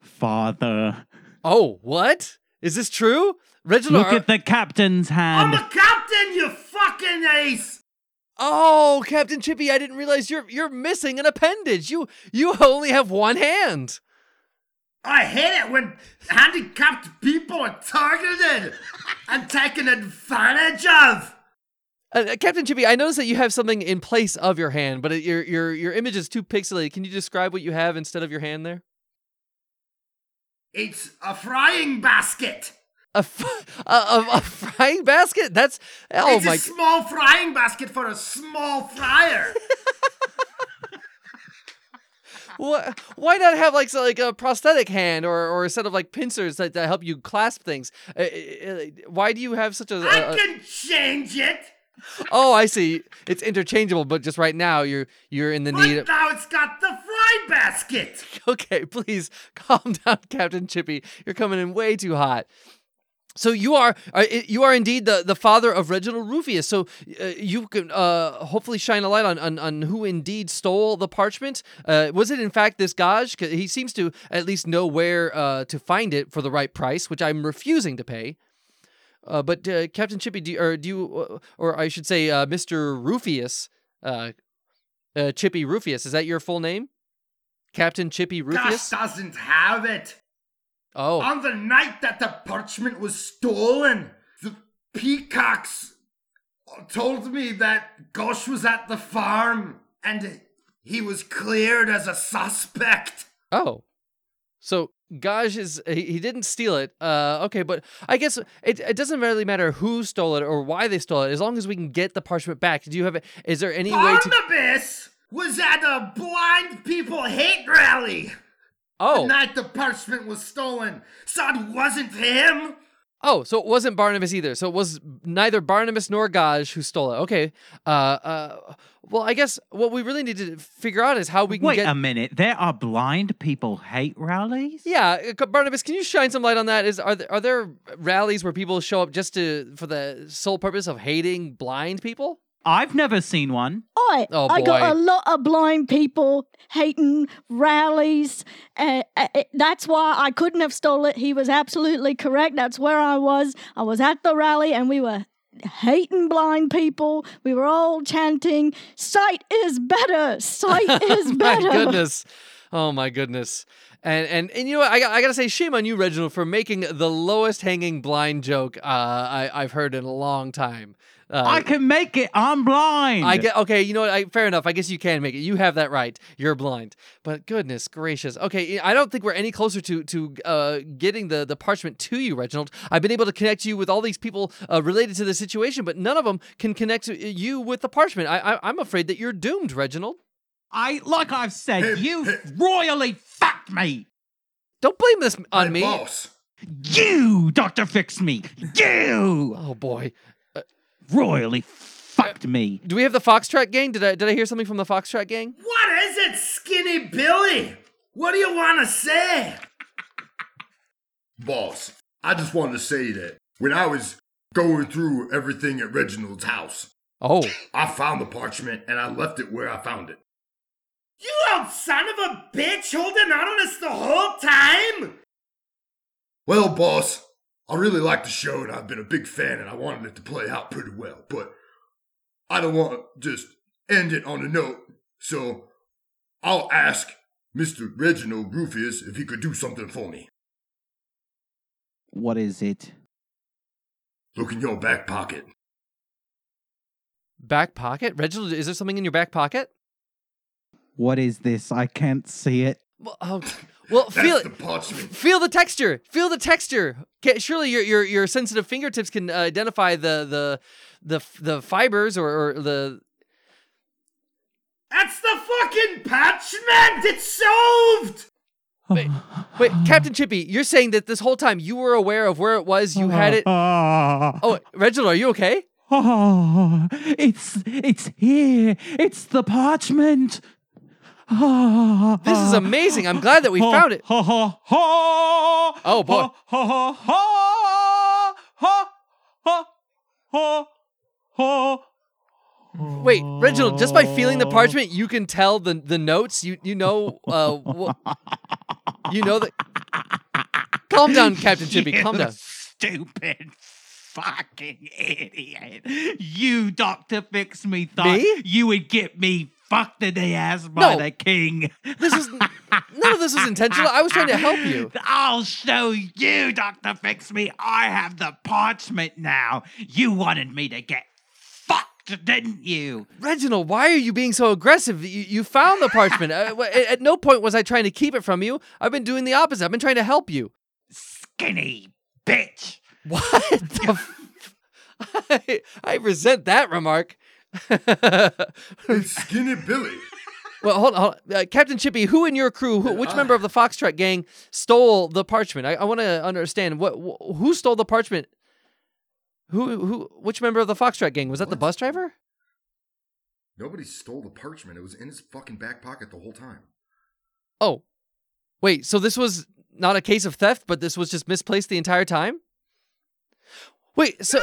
Father. Oh, what is this true? Reginald, Look are- at the captain's hand. I'm hand. the captain, you fucking ace! oh, Captain Chippy, I didn't realize you're you're missing an appendage. You you only have one hand. I hate it when handicapped people are targeted and taken advantage of. Uh, Captain Chippy, I noticed that you have something in place of your hand, but it, your your your image is too pixelated. Can you describe what you have instead of your hand there? It's a frying basket. A, f- a, a, a frying basket? That's oh it's my! a small frying basket for a small fryer. Why, why not have like so, like a prosthetic hand or, or a set of like pincers that, that help you clasp things? Uh, uh, uh, why do you have such a? I a- can change it. Oh, I see. It's interchangeable, but just right now you're you're in the need. Of, now it's got the fry basket. okay, please calm down, Captain Chippy. You're coming in way too hot. So you are, are you are indeed the, the father of Reginald Rufius. So uh, you can uh, hopefully shine a light on, on, on who indeed stole the parchment. Uh, was it in fact this Gaj? 'Cause he seems to at least know where uh, to find it for the right price, which I'm refusing to pay. Uh, but uh, Captain Chippy, do you, or do you, uh, or I should say, uh, Mr. Rufius, uh, uh, Chippy Rufius, is that your full name? Captain Chippy Gaj Rufius? doesn't have it. Oh. On the night that the parchment was stolen, the peacocks told me that Gaj was at the farm and he was cleared as a suspect. Oh, so Gaj is he, he didn't steal it. Uh, okay, but I guess it, it doesn't really matter who stole it or why they stole it, as long as we can get the parchment back. Do you have? Is there any way to? Barnabas was at a blind people hate rally the Oh, night the parchment was stolen, so it wasn't him. Oh, so it wasn't Barnabas either. So it was neither Barnabas nor Gaj who stole it. Okay. Uh, uh, well, I guess what we really need to figure out is how we can Wait get. a minute. There are blind people hate rallies? yeah, uh, Barnabas, can you shine some light on that? Is are there, are there rallies where people show up just to for the sole purpose of hating blind people? I've never seen one. I, Oh, I got a lot of blind people hating rallies. Uh, uh, that's why I couldn't have stole it. He was absolutely correct. That's where I was. I was at the rally and we were hating blind people. We were all chanting, "Sight is better. Sight is better." my better." goodness. Oh my goodness. And and and you know what? I I gotta say shame on you, Reginald, for making the lowest hanging blind joke uh, I I've heard in a long time. Uh, I can make it. I'm blind. I get okay. You know what? I, fair enough. I guess you can make it. You have that right. You're blind. But goodness gracious. Okay, I don't think we're any closer to to uh, getting the the parchment to you, Reginald. I've been able to connect you with all these people uh, related to the situation, but none of them can connect you with the parchment. I, I I'm afraid that you're doomed, Reginald. I like I've said, Hey, you hey. royally fucked me. Don't blame this on Hey, me. boss. You, Doctor Fix Me. You Oh boy. Uh, royally fucked me. Uh, do we have the Foxtrot gang? Did I did I hear something from the Foxtrot gang? What is it, Skinny Billy? What do you want to say? Boss, I just wanted to say that when I was going through everything at Reginald's house, Oh. I found the parchment and I left it where I found it. You old son of a bitch holding on to us the whole time? Well, boss, I really like the show and I've been a big fan and I wanted it to play out pretty well, but I don't want to just end it on a note, so I'll ask Mr. Reginald Rufius if he could do something for me. What is it? Look in your back pocket. Back pocket? Reginald, is there something in your back pocket? What is this? I can't see it. Well, oh, well feel the it. Feel the texture. Feel the texture. Okay, surely your your your sensitive fingertips can uh, identify the the the the fibers or, or the. That's the fucking parchment! It's solved! Wait, wait, Captain Chippy, you're saying that this whole time you were aware of where it was. You had it. Oh, Oh, Reginald, are you okay? oh, it's it's here. It's the parchment. This is amazing. I'm glad that we found it. Oh, boy. Wait, Reginald, just by feeling the parchment, you can tell the the notes. You you know uh wha- you know that. Calm down, Captain Chippy. Calm down. Stupid fucking idiot. You, Dr. Fix Me, thought Me? you would get me fucked in the ass by No. the king. This is none of this is intentional. I was trying to help you. I'll show you, Dr. Fix Me. I have the parchment now. You wanted me to get fucked, didn't you? Reginald, why are you being so aggressive? You, you found the parchment. Uh, at, at no point was I trying to keep it from you. I've been doing the opposite. I've been trying to help you. Skinny bitch. What the? F- I, I resent that remark. It's Skinny Billy. well, hold on, hold on. Uh, Captain Chippy. Who in your crew? Who, which member of the Foxtrot gang stole the parchment? I, I want to understand what wh- who stole the parchment. Who who? Which member of the Foxtrot gang was that? The What? bus driver? Nobody stole the parchment. It was in his fucking back pocket the whole time. Oh, wait. So this was not a case of theft, but this was just misplaced the entire time. Wait. So.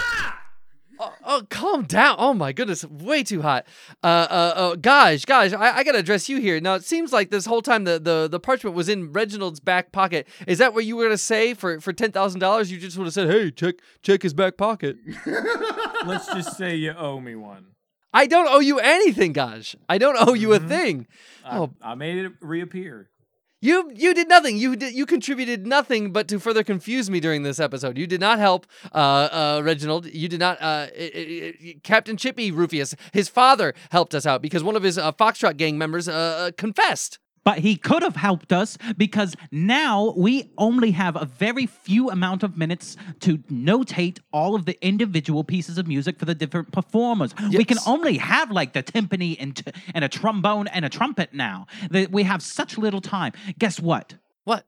Oh, oh, calm down. Oh my goodness, way too hot. Uh, uh, uh gosh, gosh, I, I gotta address you here. Now it seems like this whole time the, the, the parchment was in Reginald's back pocket. Is that what you were gonna say for, for ten thousand dollars? You just would have said, "Hey, check check his back pocket." Let's just say you owe me one. I don't owe you anything, gosh. I don't owe you a Mhm. thing. I, Oh. I made it reappear. You you did nothing. You did, you contributed nothing but to further confuse me during this episode. You did not help uh, uh, Reginald. You did not. Uh, i- i- i- Captain Chippy Rufius, his father helped us out because one of his uh, Foxtrot gang members uh, uh, confessed. But he could have helped us because now we only have a very few amount of minutes to notate all of the individual pieces of music for the different performers. We can only have like the timpani and, t- and a trombone and a trumpet now. That we have such little time. Guess what? What?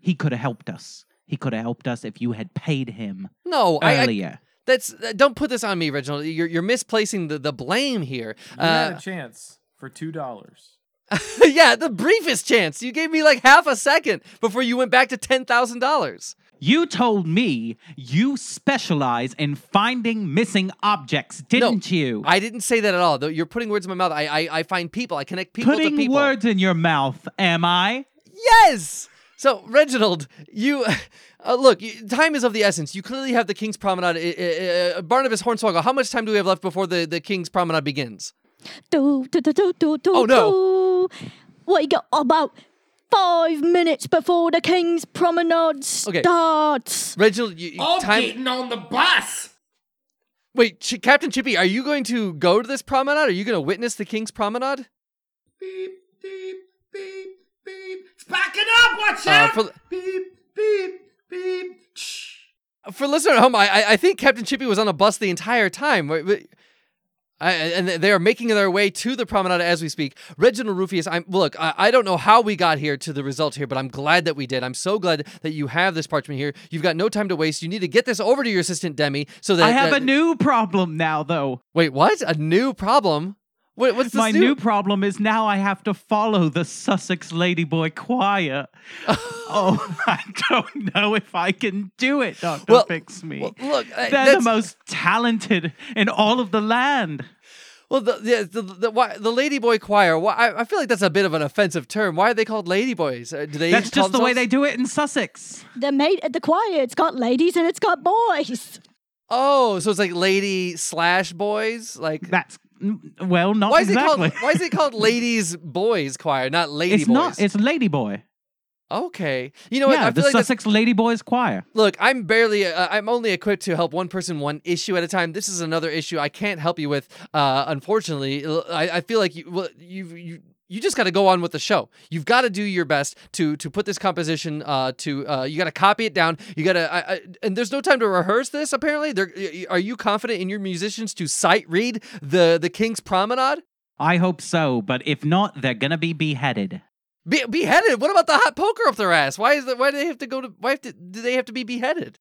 He could have helped us. He could have helped us if you had paid him No, I, I earlier. that's uh, don't put this on me, Reginald. You're you're misplacing the, the blame here. You had Uh, a chance for two dollars. yeah, the briefest chance. You gave me like half a second before you went back to ten thousand dollars. You told me you specialize in finding missing objects, didn't you? I didn't say that at all. Though you're putting words in my mouth. I I, I find people. I connect people to Putting people. words in your mouth, am I? Yes. So, Reginald, you uh, look. Time is of the essence. You clearly have the King's Promenade. Uh, uh, Barnabas Hornswoggle. How much time do we have left before the, the King's Promenade begins? Do, do, do, do, do, do, Oh, no. Do. We got about five minutes before the King's Promenade Okay. starts. Reginald, you, you- I'm time. getting on the bus. Wait, Ch- Captain Chippy, are you going to go to this promenade? Are you going to witness the King's Promenade? Beep, beep, beep, beep. It's backing up. Watch Uh, out. for- beep, beep, beep. Shh. For listener at home, I, I- I think Captain Chippy was on a bus the entire time. Wait, wait. I, and they are making their way to the promenade as we speak. Reginald Rufius, I'm look. I, I don't know how we got here to the result here, but I'm glad that we did. I'm so glad that you have this parchment here. You've got no time to waste. You need to get this over to your assistant Demi so that I have that- a new problem now, though. wait. What? A new problem? What, what's My new problem is now I have to follow the Sussex Ladyboy Choir. oh, I don't know if I can do it, Doctor Well, Fix Me. well, look, uh, They're the most talented in all of the land. Well, the the the, the, why, the Ladyboy Choir. Why, I, I feel like that's a bit of an offensive term. Why are they called Ladyboys? Uh, do they? That's call just the way they do it in Sussex. The mate at the choir, it's got ladies and it's got boys. Oh, so it's like lady slash boys. Like That's well, not why is exactly. it called? Why is it called ladies boys choir, not lady it's boys? not. It's Ladyboy. okay. You know what? yeah, I the feel like that's, Sussex Ladyboys Choir. look. I'm barely. Uh, I'm only equipped to help one person, one issue at a time. This is another issue I can't help you with. Uh, unfortunately, I feel like you. Well, you you. You just got to go on with the show. You've got to do your best to to put this composition uh, to. Uh, you got to copy it down. You got to, and there's no time to rehearse this. Apparently, there. Are you confident in your musicians to sight read the the King's Promenade? I hope so, but if not, they're gonna be beheaded. Be- beheaded? What about the hot poker up their ass? Why is that? Why do they have to go to? Why have to, do they have to be beheaded?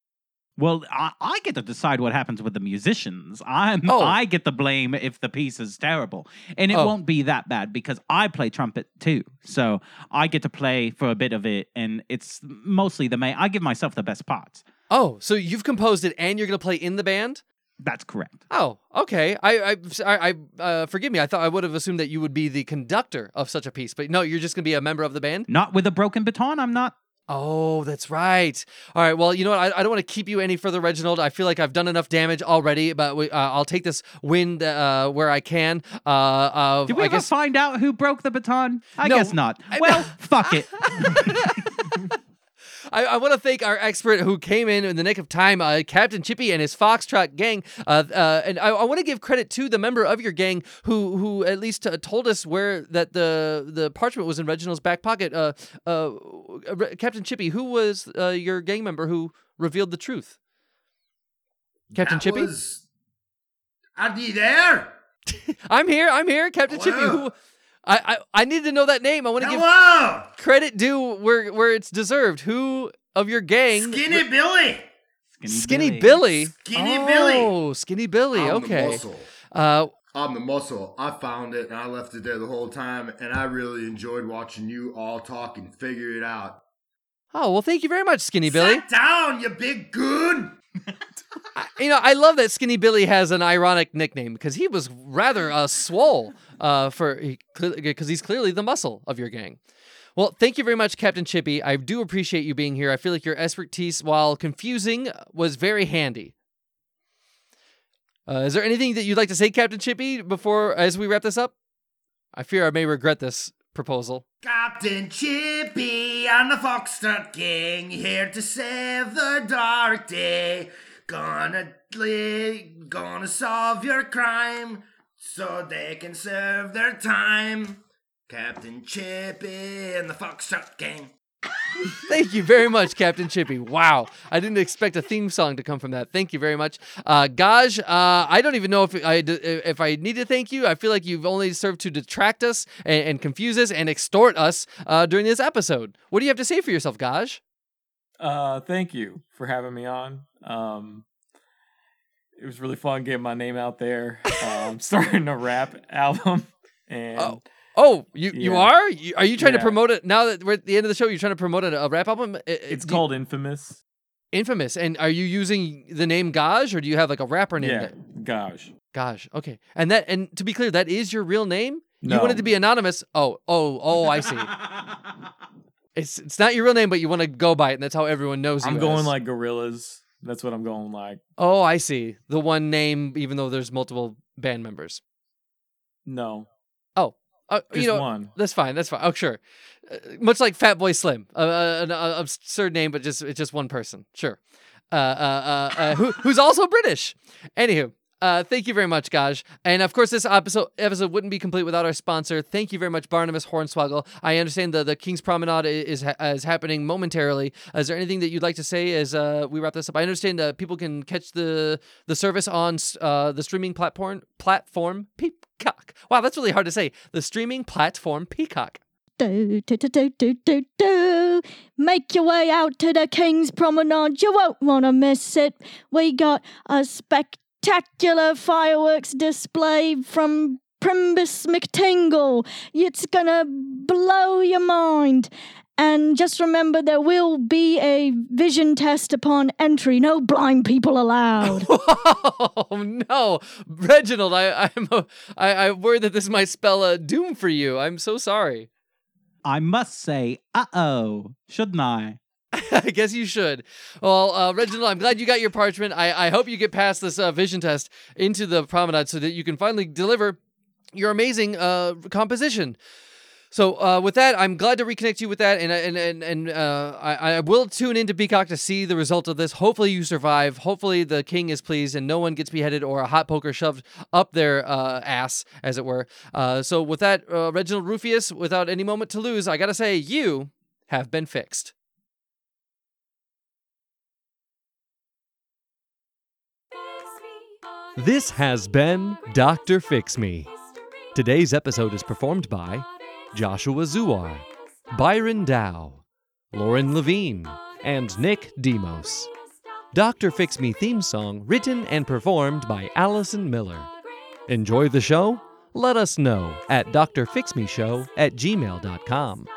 Well, I, I get to decide what happens with the musicians. I'm Oh. I get the blame if the piece is terrible, and it Oh. won't be that bad because I play trumpet too. So I get to play for a bit of it, and it's mostly the main. I give myself the best parts. Oh, so you've composed it and you're gonna play in the band? That's correct. Oh, okay. I, I, I, uh, forgive me. I thought I would have assumed that you would be the conductor of such a piece, but no, you're just gonna be a member of the band. Not with a broken baton. I'm not. Oh, that's right. All right. Well, you know what? I, I don't want to keep you any further, Reginald. I feel like I've done enough damage already, but we, uh, I'll take this win uh, where I can. Uh, uh, Did we I ever guess. find out who broke the baton? I No, guess not. I- Well, fuck it. I, I want to thank our expert who came in in the nick of time, uh, Captain Chippy and his Foxtrot gang. Uh, uh, and I, I want to give credit to the member of your gang who who at least uh, told us where that the the parchment was in Reginald's back pocket. Uh, uh, Re- Captain Chippy, who was uh, your gang member who revealed the truth? Captain That Chippy, Was... Are you there? I'm here. I'm here, Captain Chippy. Who I, I I need to know that name. I want to give Hello, credit due where where it's deserved. Who of your gang? Skinny Billy. Skinny Billy. Skinny Billy. Oh, Skinny Billy. I'm the okay. muscle. Uh, I'm the muscle. I found it and I left it there the whole time, and I really enjoyed watching you all talk and figure it out. oh well, thank you very much, Skinny Billy. Sit down, you big goon. I, you know, I love that Skinny Billy has an ironic nickname because he was rather uh, swole uh, for because he's clearly the muscle of your gang. Well, thank you very much, Captain Chippy. I do appreciate you being here. I feel like your expertise, while confusing, was very handy. Uh, is there anything that you'd like to say, Captain Chippy, before as we wrap this up? I fear I may regret this proposal. Captain Chippy and the Foxtrot Gang here to save the dark day. Gonna gonna solve your crime so they can serve their time. Captain Chippy and the Foxtrot Gang. Thank you very much, Captain Chippy. Wow, I didn't expect a theme song to come from that. Thank you very much, uh, Gaj. Uh, I don't even know if I if I need to thank you. I feel like you've only served to detract us and, and confuse us and extort us uh, during this episode. What do you have to say for yourself, Gaj? Uh, thank you for having me on. Um, it was really fun getting my name out there. Um, starting a rap album, and Oh. Oh, you you are? You, are you trying to promote it now that we're at the end of the show? You're trying to promote a, a rap album? I- I- it's called Infamous. Infamous. And are you using the name Gaj, or do you have like a rapper name? Yeah, gosh. Gaj. Okay. And that and to be clear, that is your real name. You wanted to be anonymous. Oh, oh, oh! I see. It's it's not your real name, but you want to go by it, and that's how everyone knows you. I'm going as. like Gorillaz. That's what I'm going like. Oh, I see. The one name, even though there's multiple band members. No, Uh, just you know, one. that's fine. That's fine. Oh, sure. Uh, much like Fatboy Slim, uh, an uh, absurd name, but just it's just one person. Sure. Uh, uh, uh, uh, who, who's also British. Anywho. Uh, thank you very much, Gaj. And of course, this episode episode wouldn't be complete without our sponsor. Thank you very much, Barnabas Hornswoggle. I understand the, the King's Promenade is is happening momentarily. Is there anything that you'd like to say as uh, we wrap this up? I understand that people can catch the the service on uh, the streaming platform platform Peacock. Wow, that's really hard to say. The streaming platform Peacock. Do, do, do, do, do, do, do. Make your way out to the King's Promenade. You won't want to miss it. We got a spectacular fireworks display from Primbus McTingle. It's gonna blow your mind. And just remember, there will be a vision test upon entry. No blind people allowed. Oh no, Reginald! I I'm uh, I I'm worried that this might spell a doom for you. I'm so sorry. I must say, uh oh, shouldn't I? I guess you should. Well, uh, Reginald, I'm glad you got your parchment. I, I hope you get past this uh, vision test into the promenade so that you can finally deliver your amazing uh, composition. So uh, with that, I'm glad to reconnect you with that, and and and and uh, I, I will tune into Peacock to see the result of this. Hopefully, you survive. Hopefully, the king is pleased, and no one gets beheaded or a hot poker shoved up their uh, ass, as it were. Uh, so with that, uh, Reginald Rufius, without any moment to lose, I gotta say, you have been fixed. This has been Dr. Fix Me. Today's episode is performed by Joshua Zuar, Byron Dow, Lauren Levine, and Nick Demos. Dr. Fix Me theme song written and performed by Allison Miller. Enjoy the show? Let us know at drfixmeshow at gmail.com.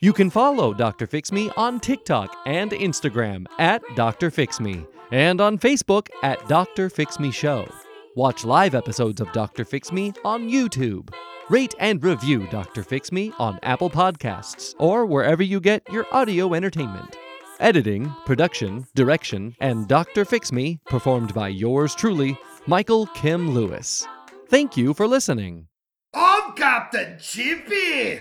You can follow Dr. Fix Me on TikTok and Instagram at Dr. Fix Me and on Facebook at Dr. Fix Me Show. Watch live episodes of Dr. Fix Me on YouTube. Rate and review Dr. Fix Me on Apple Podcasts or wherever you get your audio entertainment. Editing, production, direction, and Dr. Fix Me performed by yours truly, Michael Kim Lewis. Thank you for listening. I'm Captain Chippy,